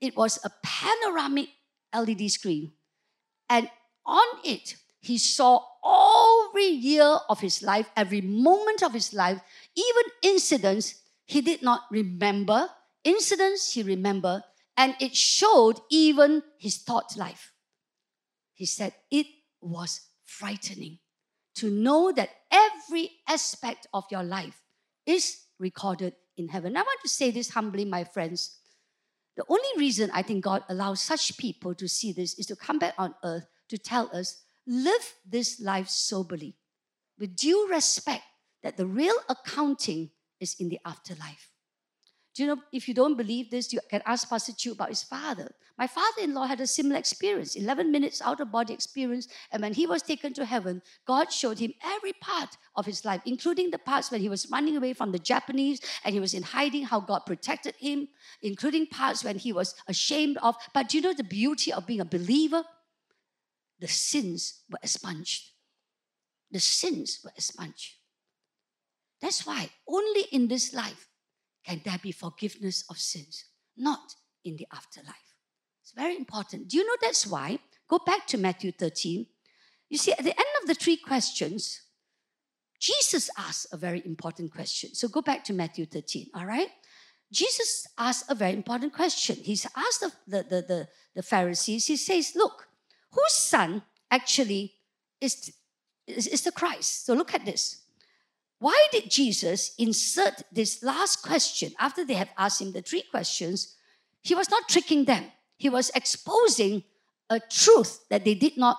It was a panoramic LED screen. And on it, he saw every year of his life, every moment of his life, even incidents he did not remember, incidents he remembered, and it showed even his thought life. He said it was frightening to know that every aspect of your life is recorded in heaven. I want to say this humbly, my friends. The only reason I think God allows such people to see this is to come back on earth to tell us live this life soberly, with due respect that the real accounting is in the afterlife. Do you know, if you don't believe this, you can ask Pastor Chew about his father. My father in law had a similar experience 11 minutes out of body experience. And when he was taken to heaven, God showed him every part of his life, including the parts when he was running away from the Japanese and he was in hiding, how God protected him, including parts when he was ashamed of. But do you know the beauty of being a believer? The sins were expunged. the sins were expunged. That's why only in this life can there be forgiveness of sins, not in the afterlife. It's very important. Do you know that's why? Go back to Matthew 13. You see, at the end of the three questions, Jesus asked a very important question. So go back to Matthew 13, all right? Jesus asked a very important question. He's asked the, the, the, the, the Pharisees, he says, Look, whose son actually is, is, is the Christ? So look at this. Why did Jesus insert this last question after they have asked him the three questions? He was not tricking them, he was exposing a truth that they did not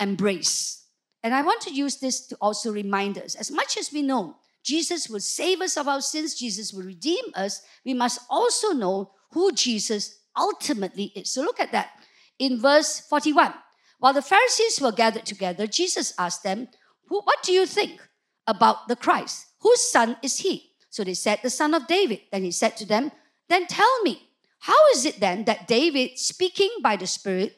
embrace. And I want to use this to also remind us as much as we know Jesus will save us of our sins, Jesus will redeem us, we must also know who Jesus ultimately is. So look at that in verse 41. While the Pharisees were gathered together, Jesus asked them, What do you think about the Christ? Whose son is he? So they said, The son of David. Then he said to them, Then tell me, how is it then that David, speaking by the Spirit,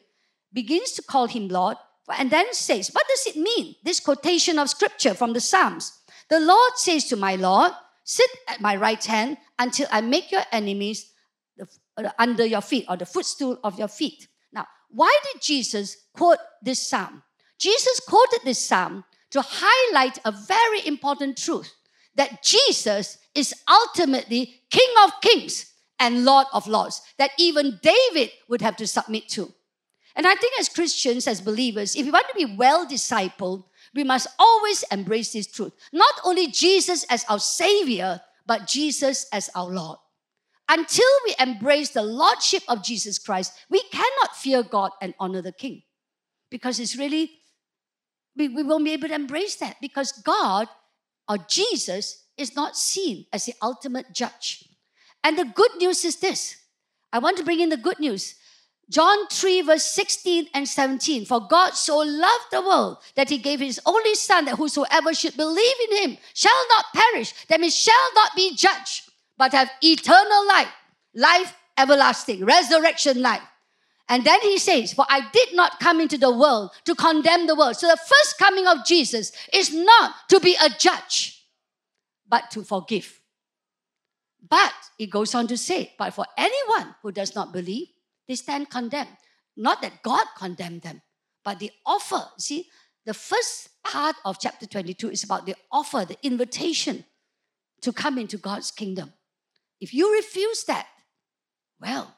begins to call him Lord? and then says, What does it mean? This quotation of scripture from the Psalms. The Lord says to my Lord, Sit at my right hand until I make your enemies uh, under your feet or the footstool of your feet. Now, why did Jesus quote this psalm? Jesus quoted this psalm to highlight a very important truth that Jesus is ultimately King of kings and Lord of lords, that even David would have to submit to. And I think as Christians, as believers, if we want to be well discipled, we must always embrace this truth. Not only Jesus as our Savior, but Jesus as our Lord. Until we embrace the Lordship of Jesus Christ, we cannot fear God and honor the King. Because it's really, we, we won't be able to embrace that because God or Jesus is not seen as the ultimate judge. And the good news is this I want to bring in the good news. John 3, verse 16 and 17. For God so loved the world that he gave his only Son, that whosoever should believe in him shall not perish, that means shall not be judged, but have eternal life, life everlasting, resurrection life. And then he says, For I did not come into the world to condemn the world. So the first coming of Jesus is not to be a judge, but to forgive. But he goes on to say, But for anyone who does not believe, they stand condemned. Not that God condemned them, but the offer. See, the first part of chapter 22 is about the offer, the invitation to come into God's kingdom. If you refuse that, well,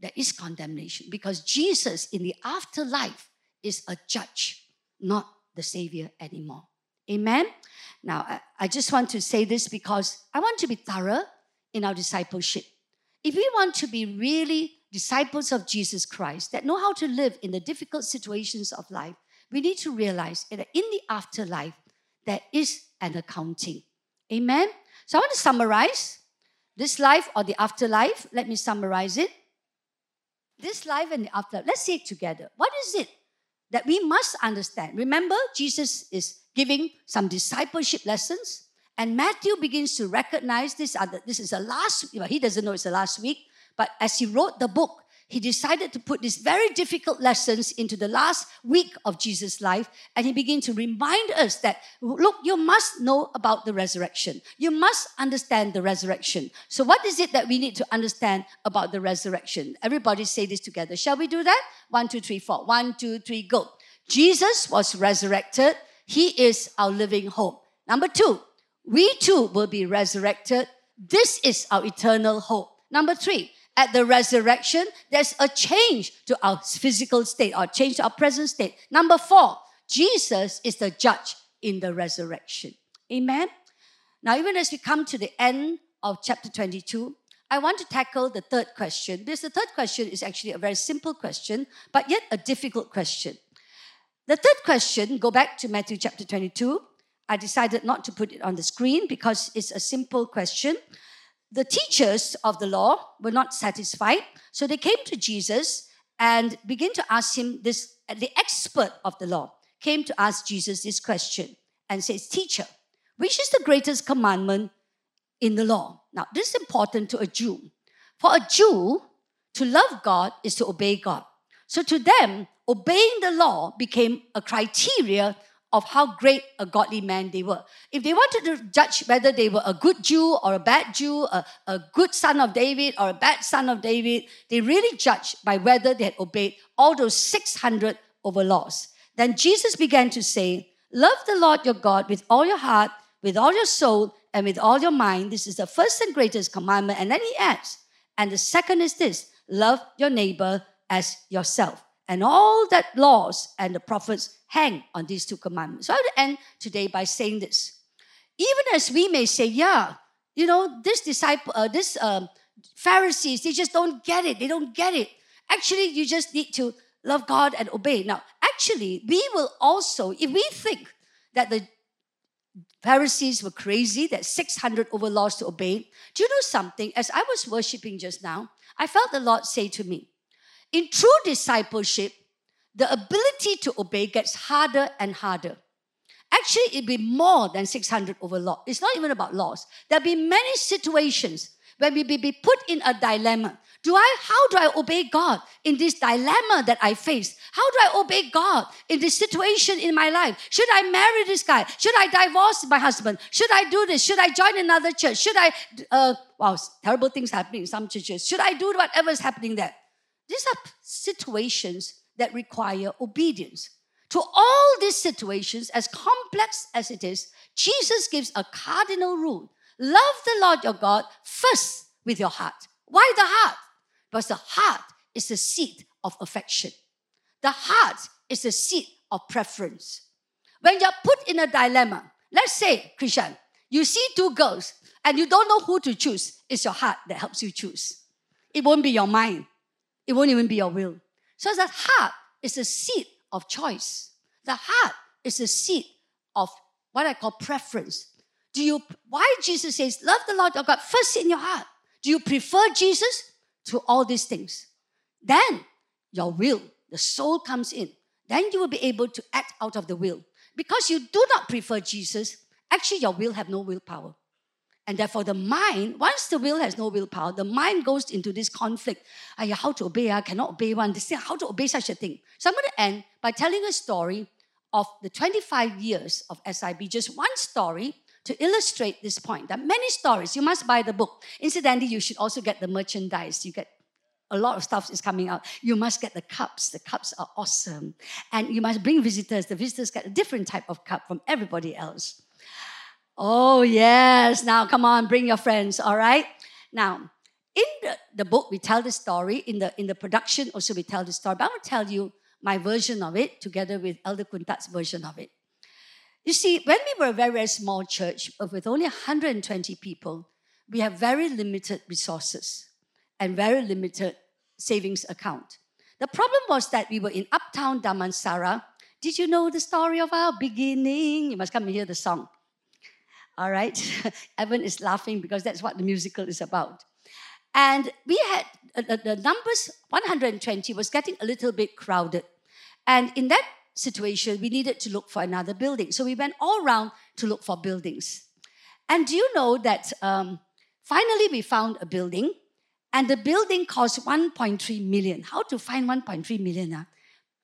there is condemnation because Jesus in the afterlife is a judge, not the Savior anymore. Amen? Now, I, just want to say this because I want to be thorough in our discipleship. If we want to be really disciples of Jesus Christ that know how to live in the difficult situations of life, we need to realize that in the afterlife, there is an accounting. Amen? So I want to summarize this life or the afterlife. Let me summarize it. This life and the afterlife, let's say it together. What is it that we must understand? Remember, Jesus is giving some discipleship lessons, and Matthew begins to recognize this. other. This is the last, well, he doesn't know it's the last week, but as he wrote the book, he decided to put these very difficult lessons into the last week of Jesus' life. And he began to remind us that, look, you must know about the resurrection. You must understand the resurrection. So, what is it that we need to understand about the resurrection? Everybody say this together. Shall we do that? One, two, three, four. One, two, three, go. Jesus was resurrected. He is our living hope. Number two, we too will be resurrected. This is our eternal hope. Number three, at the resurrection, there's a change to our physical state or change to our present state. Number four, Jesus is the judge in the resurrection. Amen. Now, even as we come to the end of chapter 22, I want to tackle the third question. This the third question is actually a very simple question, but yet a difficult question. The third question, go back to Matthew chapter 22. I decided not to put it on the screen because it's a simple question the teachers of the law were not satisfied, so they came to Jesus and began to ask him this. The expert of the law came to ask Jesus this question and says, Teacher, which is the greatest commandment in the law? Now, this is important to a Jew. For a Jew, to love God is to obey God. So to them, obeying the law became a criteria of how great a godly man they were. If they wanted to judge whether they were a good Jew or a bad Jew, a, a good son of David or a bad son of David, they really judged by whether they had obeyed all those 600 over laws. Then Jesus began to say, Love the Lord your God with all your heart, with all your soul, and with all your mind. This is the first and greatest commandment. And then he adds, and the second is this love your neighbor as yourself. And all that laws and the prophets hang on these two commandments. So I would end today by saying this. Even as we may say, yeah, you know, this disciple, uh, this um, Pharisees, they just don't get it. They don't get it. Actually, you just need to love God and obey. Now, actually, we will also, if we think that the Pharisees were crazy, that 600 over laws to obey, do you know something? As I was worshiping just now, I felt the Lord say to me, in true discipleship, the ability to obey gets harder and harder. Actually, it'd be more than 600 over law. It's not even about laws. There'll be many situations when we be put in a dilemma. Do I, how do I obey God in this dilemma that I face? How do I obey God in this situation in my life? Should I marry this guy? Should I divorce my husband? Should I do this? Should I join another church? Should I, uh, wow, terrible things happening in some churches. Should I do whatever is happening there? These are situations that require obedience. To all these situations, as complex as it is, Jesus gives a cardinal rule love the Lord your God first with your heart. Why the heart? Because the heart is the seat of affection, the heart is the seat of preference. When you're put in a dilemma, let's say, Christian, you see two girls and you don't know who to choose, it's your heart that helps you choose. It won't be your mind, it won't even be your will. So the heart is the seat of choice. The heart is the seat of what I call preference. Do you why Jesus says, love the Lord your God first in your heart? Do you prefer Jesus to all these things? Then your will, the soul comes in. Then you will be able to act out of the will. Because you do not prefer Jesus, actually your will have no willpower. And therefore, the mind, once the will has no willpower, the mind goes into this conflict. Ay, how to obey? I cannot obey one. This thing, how to obey such a thing? So I'm going to end by telling a story of the 25 years of SIB, just one story to illustrate this point. There are many stories. You must buy the book. Incidentally, you should also get the merchandise. You get a lot of stuff is coming out. You must get the cups. The cups are awesome. And you must bring visitors. The visitors get a different type of cup from everybody else. Oh, yes. Now, come on, bring your friends, all right? Now, in the, the book, we tell the story. In the, in the production, also, we tell the story. But I will tell you my version of it together with Elder Kuntat's version of it. You see, when we were a very, very small church with only 120 people, we have very limited resources and very limited savings account. The problem was that we were in uptown Damansara. Did you know the story of our beginning? You must come and hear the song. All right. Evan is laughing because that's what the musical is about. And we had uh, the numbers 120 was getting a little bit crowded. And in that situation, we needed to look for another building. So we went all around to look for buildings. And do you know that um, finally we found a building, and the building cost 1.3 million. How to find 1.3 million? Huh?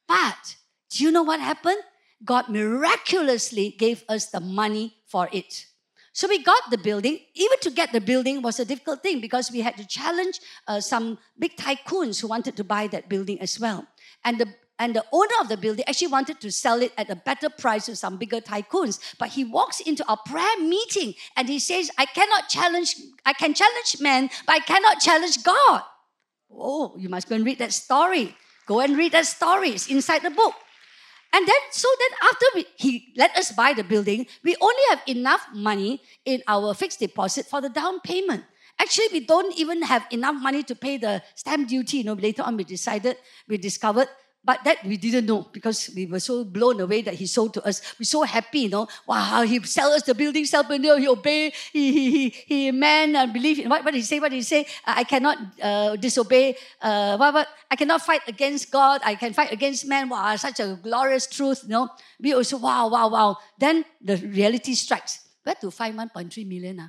But do you know what happened? God miraculously gave us the money for it. So we got the building. Even to get the building was a difficult thing because we had to challenge uh, some big tycoons who wanted to buy that building as well. And the and the owner of the building actually wanted to sell it at a better price to some bigger tycoons. But he walks into a prayer meeting and he says, I cannot challenge, I can challenge men, but I cannot challenge God. Oh, you must go and read that story. Go and read that story. It's inside the book. And then, so then after we, he let us buy the building, we only have enough money in our fixed deposit for the down payment. Actually, we don't even have enough money to pay the stamp duty. You know, later on we decided, we discovered but that we didn't know because we were so blown away that he sold to us. We're so happy, you know. Wow, he sell us the building, sell building, he obey, he, he, he, he man and believe in what, what did he say? What did he say? I cannot uh, disobey, uh, what, what? I cannot fight against God, I can fight against man. Wow, such a glorious truth, you know. We also, wow, wow, wow. Then the reality strikes. Where to find 1.3 million? Uh?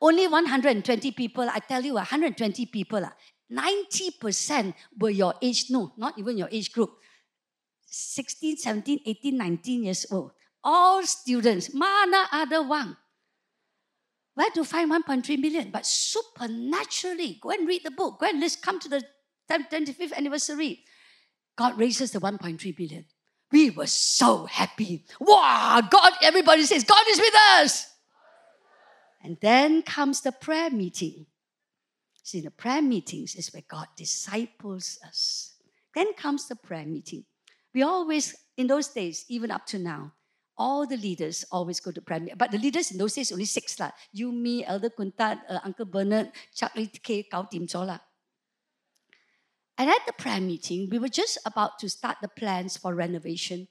Only 120 people, I tell you, 120 people. Uh, 90% were your age, no, not even your age group. 16, 17, 18, 19 years old. All students. Mana ada wang. Where to find 1.3 million? But supernaturally, go and read the book. Go and let's come to the 25th anniversary. God raises the 1.3 billion. We were so happy. Wow, God, everybody says, God is with us. And then comes the prayer meeting. See, the prayer meetings is where God disciples us. Then comes the prayer meeting. We always, in those days, even up to now, all the leaders always go to prayer meeting. But the leaders in those days only six lah. You, me, Elder Kuntat, uh, Uncle Bernard, Charlie K, Kau Tim Chola. And at the prayer meeting, we were just about to start the plans for renovation.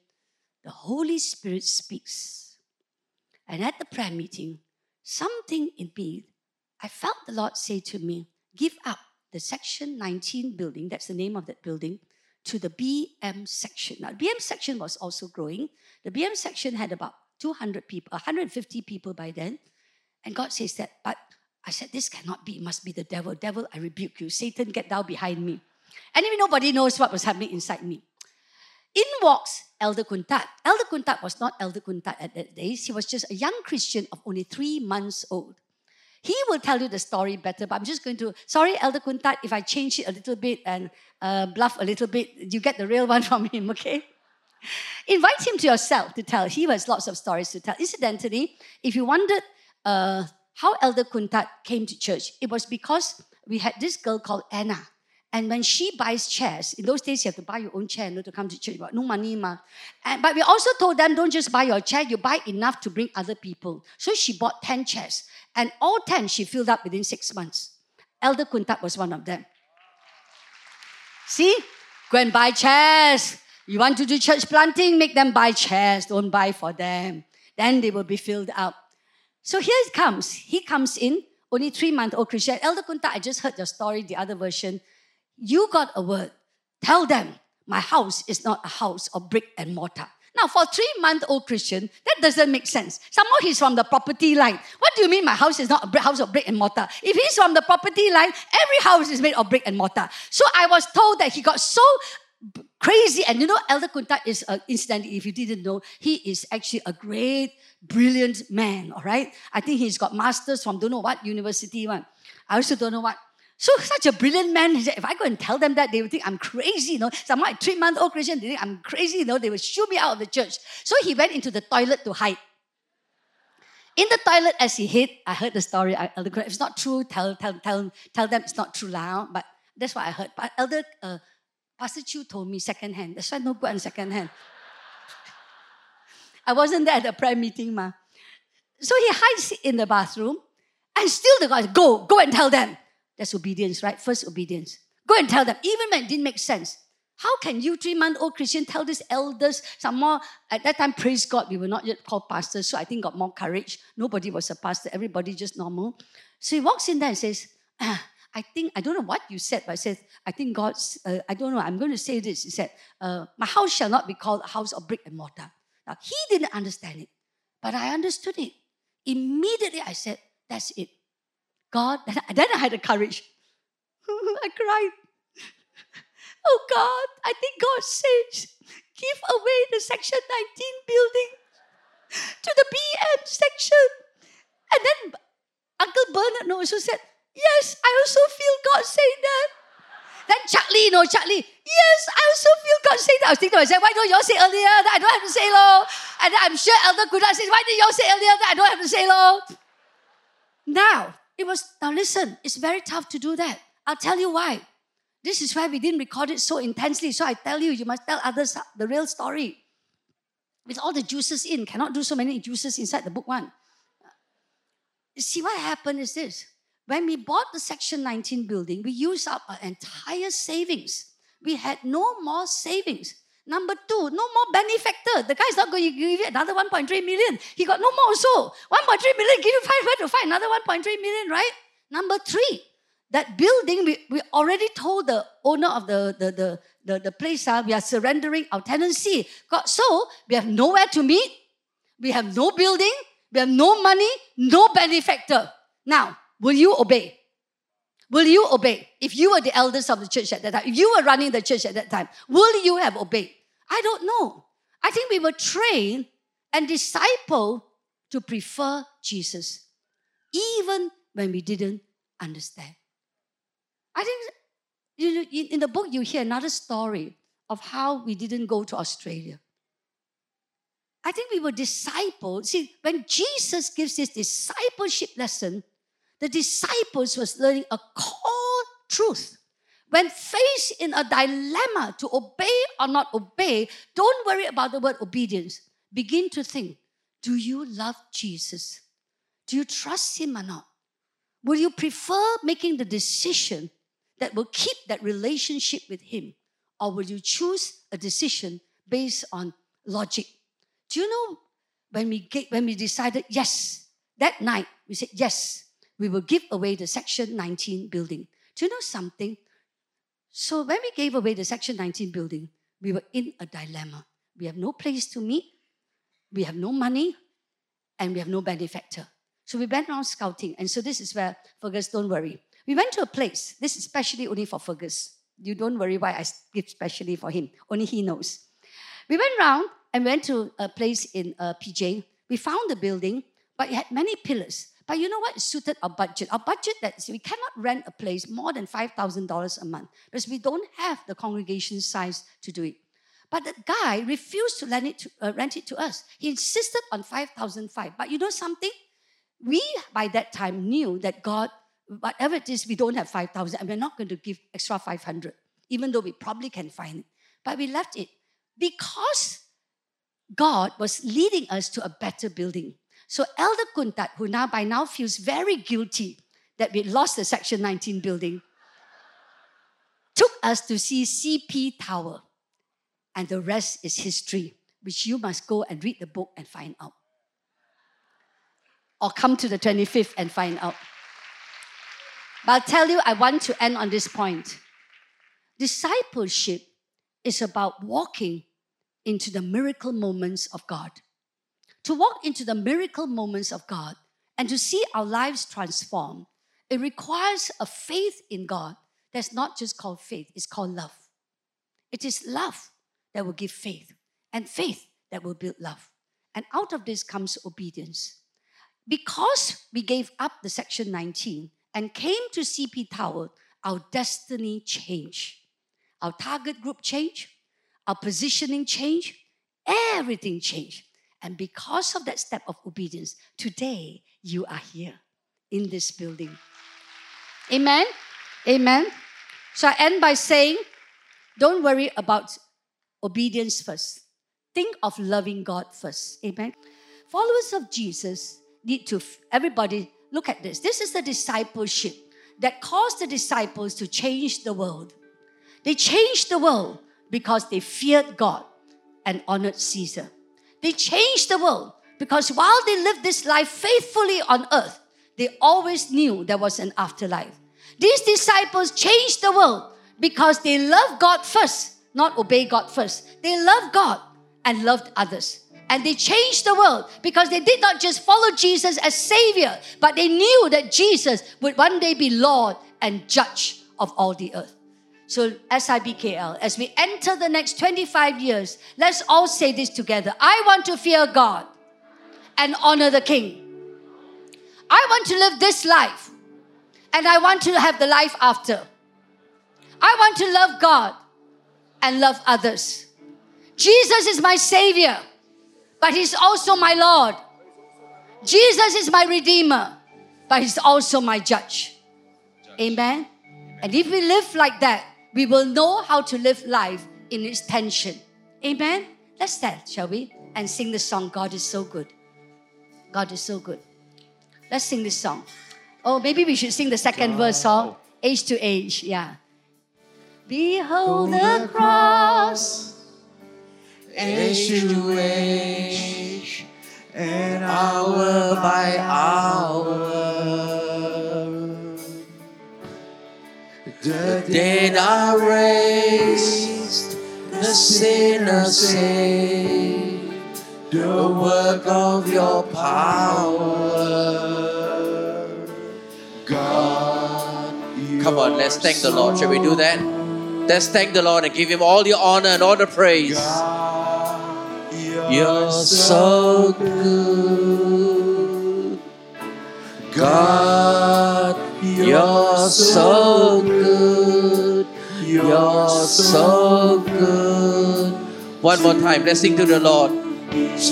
The Holy Spirit speaks. And at the prayer meeting, something in me, I felt the Lord say to me, give up the section 19 building, that's the name of that building, to the BM section. Now, the BM section was also growing. The BM section had about 200 people, 150 people by then. And God says that, but I said, this cannot be, it must be the devil. Devil, I rebuke you. Satan, get down behind me. Anyway, nobody knows what was happening inside me. In walks Elder Kuntat. Elder Kuntat was not Elder Kuntat at that days. He was just a young Christian of only three months old. He will tell you the story better, but I'm just going to, sorry, Elder Kuntat, if I change it a little bit and uh, bluff a little bit, you get the real one from him, okay? Invite him to yourself to tell. He has lots of stories to tell. Incidentally, if you wondered uh, how Elder Kuntat came to church, it was because we had this girl called Anna. And when she buys chairs, in those days you have to buy your own chair know, to come to church. But no money, ma. And, but we also told them, don't just buy your chair, you buy enough to bring other people. So she bought 10 chairs. And all 10 she filled up within six months. Elder Kuntat was one of them. See? Go and buy chairs. You want to do church planting? Make them buy chairs. Don't buy for them. Then they will be filled up. So here it comes. He comes in, only three month old Christian. Elder Kunta, I just heard your story, the other version. You got a word. Tell them, my house is not a house of brick and mortar. Now, for three month old Christian, that doesn't make sense. Somehow he's from the property line. What do you mean my house is not a house of brick and mortar? If he's from the property line, every house is made of brick and mortar. So I was told that he got so crazy. And you know, Elder Kunta is, uh, incidentally, if you didn't know, he is actually a great, brilliant man, all right? I think he's got masters from don't know what university one. I also don't know what so such a brilliant man. If I go and tell them that, they would think I'm crazy. You know, some like three month old Christian, they think I'm crazy. You know, they would shoo me out of the church. So he went into the toilet to hide. In the toilet, as he hid, I heard the story. I, Elder, if it's not true, tell, tell, tell, tell them it's not true now. But that's what I heard. But Elder uh, Pastor Chew told me secondhand. That's why no good on secondhand. I wasn't there at the prayer meeting, ma. So he hides in the bathroom, and still the guys go, go and tell them. That's obedience, right? First obedience. Go and tell them, even when it didn't make sense. How can you, three month old Christian, tell these elders some more? At that time, praise God, we were not yet called pastors, so I think got more courage. Nobody was a pastor, everybody just normal. So he walks in there and says, ah, I think, I don't know what you said, but I said, I think God's, uh, I don't know, I'm going to say this. He said, uh, My house shall not be called a house of brick and mortar. Now, he didn't understand it, but I understood it. Immediately, I said, That's it. God, then I had the courage. I cried. Oh God, I think God says, give away the Section 19 building to the BM section. And then Uncle Bernard also said, Yes, I also feel God saying that. Then Charlie, you know, Charlie, yes, I also feel God saying that. I was thinking to myself, why don't y'all say earlier that I don't have to say, Lord? And I'm sure Elder Kuda says, why did y'all say earlier that I don't have to say, Lord? Now, it was, now listen, it's very tough to do that. I'll tell you why. This is why we didn't record it so intensely. So I tell you, you must tell others the real story. With all the juices in, cannot do so many juices inside the book one. See, what happened is this. When we bought the Section 19 building, we used up our entire savings. We had no more savings. Number two, no more benefactor. The guy's not going to give you another 1.3 million. He got no more also. 1.3 million, give you five, to find another 1.3 million, right? Number three, that building, we, we already told the owner of the, the, the, the, the place, uh, we are surrendering our tenancy. God, so we have nowhere to meet. We have no building. We have no money, no benefactor. Now, will you obey? Will you obey? If you were the elders of the church at that time, if you were running the church at that time, will you have obeyed? I don't know. I think we were trained and discipled to prefer Jesus, even when we didn't understand. I think you know, in the book you hear another story of how we didn't go to Australia. I think we were disciples. See, when Jesus gives this discipleship lesson, the disciples was learning a core truth. When faced in a dilemma to obey or not obey, don't worry about the word obedience. Begin to think do you love Jesus? Do you trust him or not? Will you prefer making the decision that will keep that relationship with him? Or will you choose a decision based on logic? Do you know when we get, when we decided yes that night we said yes we will give away the section 19 building. Do you know something? So when we gave away the section 19 building, we were in a dilemma. We have no place to meet we have no money, and we have no benefactor. So we went around scouting. And so this is where Fergus, don't worry. We went to a place. This is especially only for Fergus. You don't worry why I give specially for him. Only he knows. We went around and went to a place in uh, PJ. We found the building, but it had many pillars. But you know what? Suited our budget. Our budget that we cannot rent a place more than $5,000 a month because we don't have the congregation size to do it. But the guy refused to lend it to, uh, rent it to us. He insisted on 5,005. But you know something? We, by that time, knew that God, whatever it is, we don't have 5,000 and we're not going to give extra 500, even though we probably can find it. But we left it because God was leading us to a better building. So Elder Kuntat, who now by now feels very guilty that we lost the Section 19 building, took us to see CP Tower and the rest is history, which you must go and read the book and find out. Or come to the 25th and find out. But I'll tell you, I want to end on this point. Discipleship is about walking into the miracle moments of God. To walk into the miracle moments of God and to see our lives transformed, it requires a faith in God that's not just called faith, it's called love. It is love that will give faith, and faith that will build love. And out of this comes obedience. Because we gave up the section 19 and came to CP Tower, our destiny changed. Our target group changed, our positioning changed, everything changed. And because of that step of obedience, today you are here in this building. Amen. Amen. So I end by saying, don't worry about obedience first. Think of loving God first. Amen. Followers of Jesus need to, everybody, look at this. This is the discipleship that caused the disciples to change the world. They changed the world because they feared God and honored Caesar. They changed the world because while they lived this life faithfully on earth, they always knew there was an afterlife. These disciples changed the world because they loved God first not obey God first. They loved God and loved others. And they changed the world because they did not just follow Jesus as Savior, but they knew that Jesus would one day be Lord and Judge of all the earth. So, SIBKL, as we enter the next 25 years, let's all say this together. I want to fear God and honor the King. I want to live this life and I want to have the life after. I want to love God and love others. Jesus is my Savior, but He's also my Lord. Jesus is my Redeemer, but He's also my Judge. Amen. And if we live like that, we will know how to live life in its tension. Amen. Let's stand, shall we? And sing the song, God is so good. God is so good. Let's sing this song. Oh, maybe we should sing the second verse song, age to age. Yeah. Behold the cross, age to age, and hour by hour. Are raised, the sinners saved, the work of your power. God, Come on, let's thank the Lord. Shall we do that? Let's thank the Lord and give Him all the honor and all the praise. God, You're so good. God, you're so good. You're so good. One more time, let's sing to the Lord.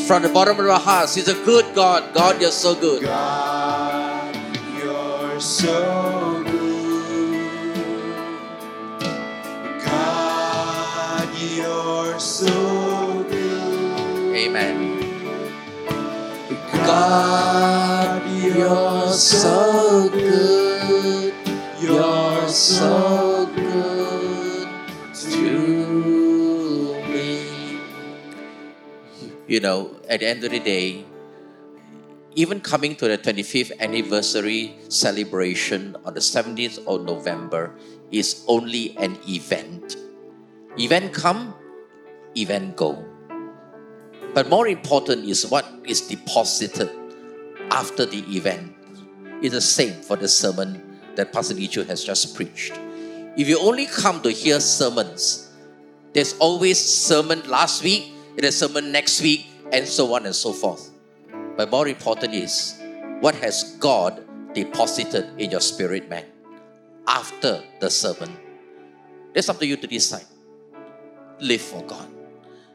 From the bottom of our hearts, He's a good God. God, you're so good. God, you're so good. God, you're so good. Amen. God, you're so good. You're so You know, at the end of the day, even coming to the 25th anniversary celebration on the 17th of November is only an event. Event come, event go. But more important is what is deposited after the event. It's the same for the sermon that Pastor Lee Choo has just preached. If you only come to hear sermons, there's always sermon last week, there's sermon next week, and so on and so forth. But more important is what has God deposited in your spirit, man, after the sermon. That's up to you to decide. Live for God.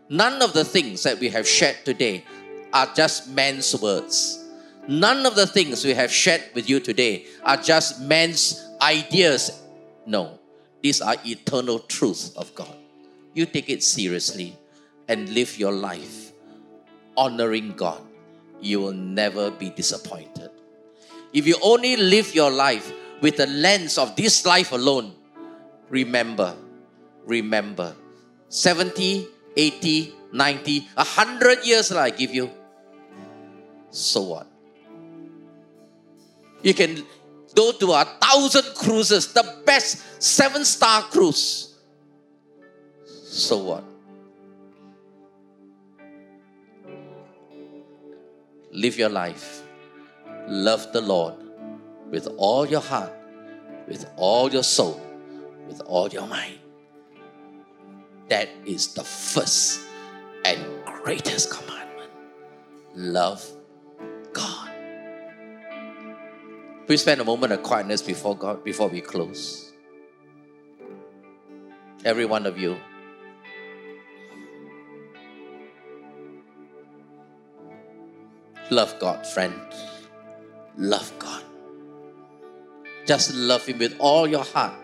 None of the things that we have shared today are just man's words. None of the things we have shared with you today are just man's ideas. No, these are eternal truths of God. You take it seriously and live your life honoring God. You will never be disappointed. If you only live your life with the lens of this life alone, remember, remember, 70, 80, 90, 100 years that I give you. So what? You can go to a thousand cruises, the best seven star cruise. So what? Live your life. Love the Lord with all your heart, with all your soul, with all your mind. That is the first and greatest commandment. Love God. Please spend a moment of quietness before God before we close. Every one of you. Love God, friend. Love God. Just love Him with all your heart.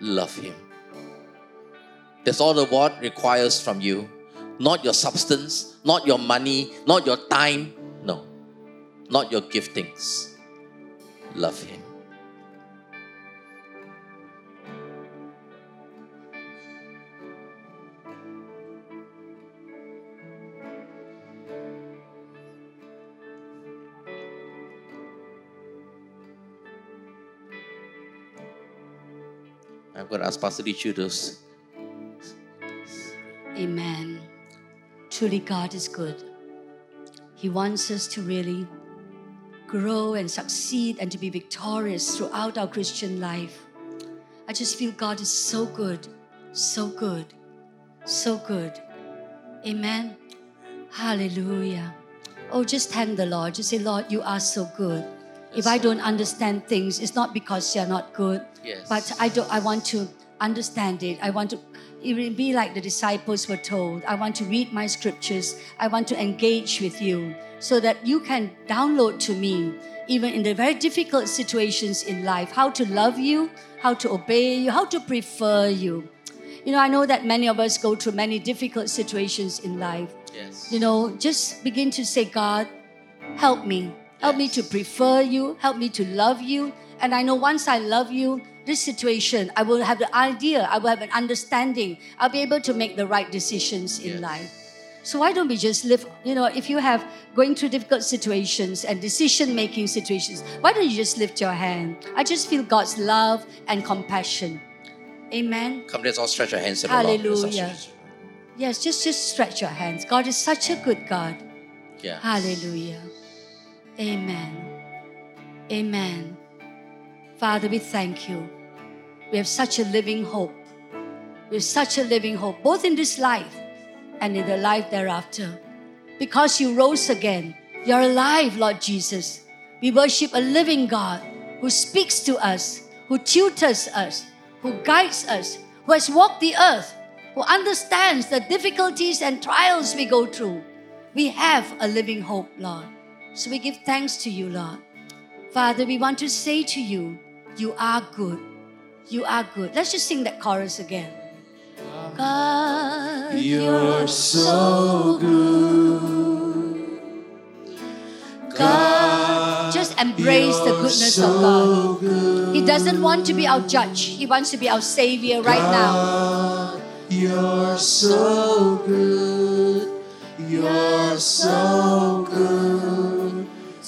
Love Him. That's all the word requires from you. Not your substance, not your money, not your time. No. Not your giftings. Love Him. Going to ask Pastor Lee Choo to Amen. Truly, God is good. He wants us to really grow and succeed and to be victorious throughout our Christian life. I just feel God is so good, so good, so good. Amen. Hallelujah. Oh, just thank the Lord. Just say, Lord, you are so good. If I don't understand things, it's not because you're not good, Yes. but I don't. I want to understand it. I want to. It will be like the disciples were told. I want to read my scriptures. I want to engage with you, so that you can download to me, even in the very difficult situations in life, how to love you, how to obey you, how to prefer you. You know, I know that many of us go through many difficult situations in life. Yes. You know, just begin to say, God, help me. Help me to prefer you. Help me to love you. And I know once I love you, this situation, I will have the idea, I will have an understanding. I'll be able to make the right decisions in Yes. life. So why don't we just live, you know, if you have going through difficult situations and decision making situations, why don't you just lift your hand? I just feel God's love and compassion. Amen. Come, let's all stretch our hands to the Lord. Let's all Hallelujah. Yes, just just stretch your hands. God is such a good God. Yeah. Hallelujah. Amen. Amen. Father, we thank you. We have such a living hope. We have such a living hope, both in this life and in the life thereafter. Because you rose again, you're alive, Lord Jesus. We worship a living God who speaks to us, who tutors us, who guides us, who has walked the earth, who understands the difficulties and trials we go through. We have a living hope, Lord. So we give thanks to you, Lord. Father, we want to say to you, you are good. You are good. Let's just sing that chorus again. God, You're so good. God, just embrace the goodness of God. He doesn't want to be our judge. He wants to be our savior right now. God, You're so good. You're so good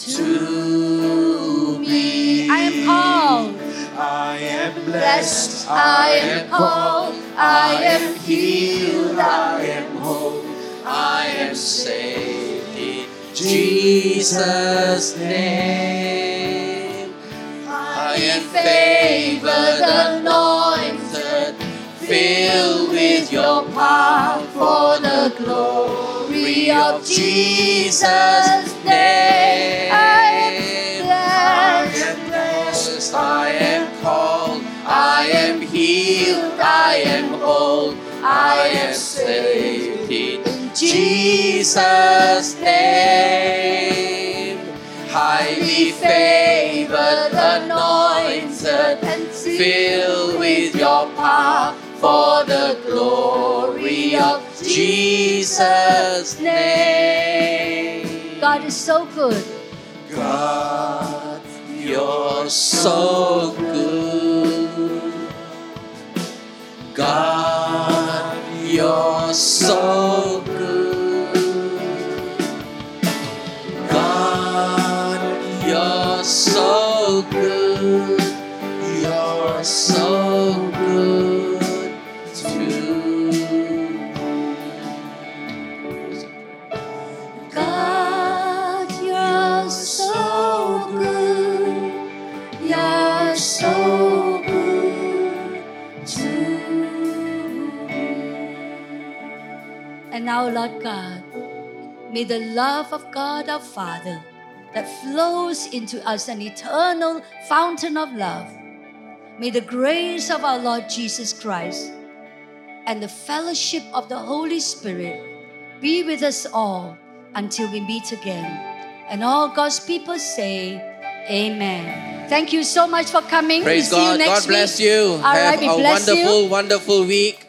to me. I am called, I am blessed. I am called, I am healed, I am whole. I am saved in Jesus' name. I am favored, anointed, filled with your power for the glory of Jesus' name. I am blessed. I am called, I am healed, I am whole, I am saved in Jesus' name. Highly favored, anointed, and filled with your power for the glory Jesus' name. God is so good. God, You're so good. God, you're so good. God, you're so good. And now, Lord God, may the love of God our Father that flows into us an eternal fountain of love, may the grace of our Lord Jesus Christ and the fellowship of the Holy Spirit be with us all until we meet again. And all God's people say, Amen. Thank you so much for coming. Praise we see God. you next God bless week. you. All right, Have we a bless you. wonderful, wonderful week.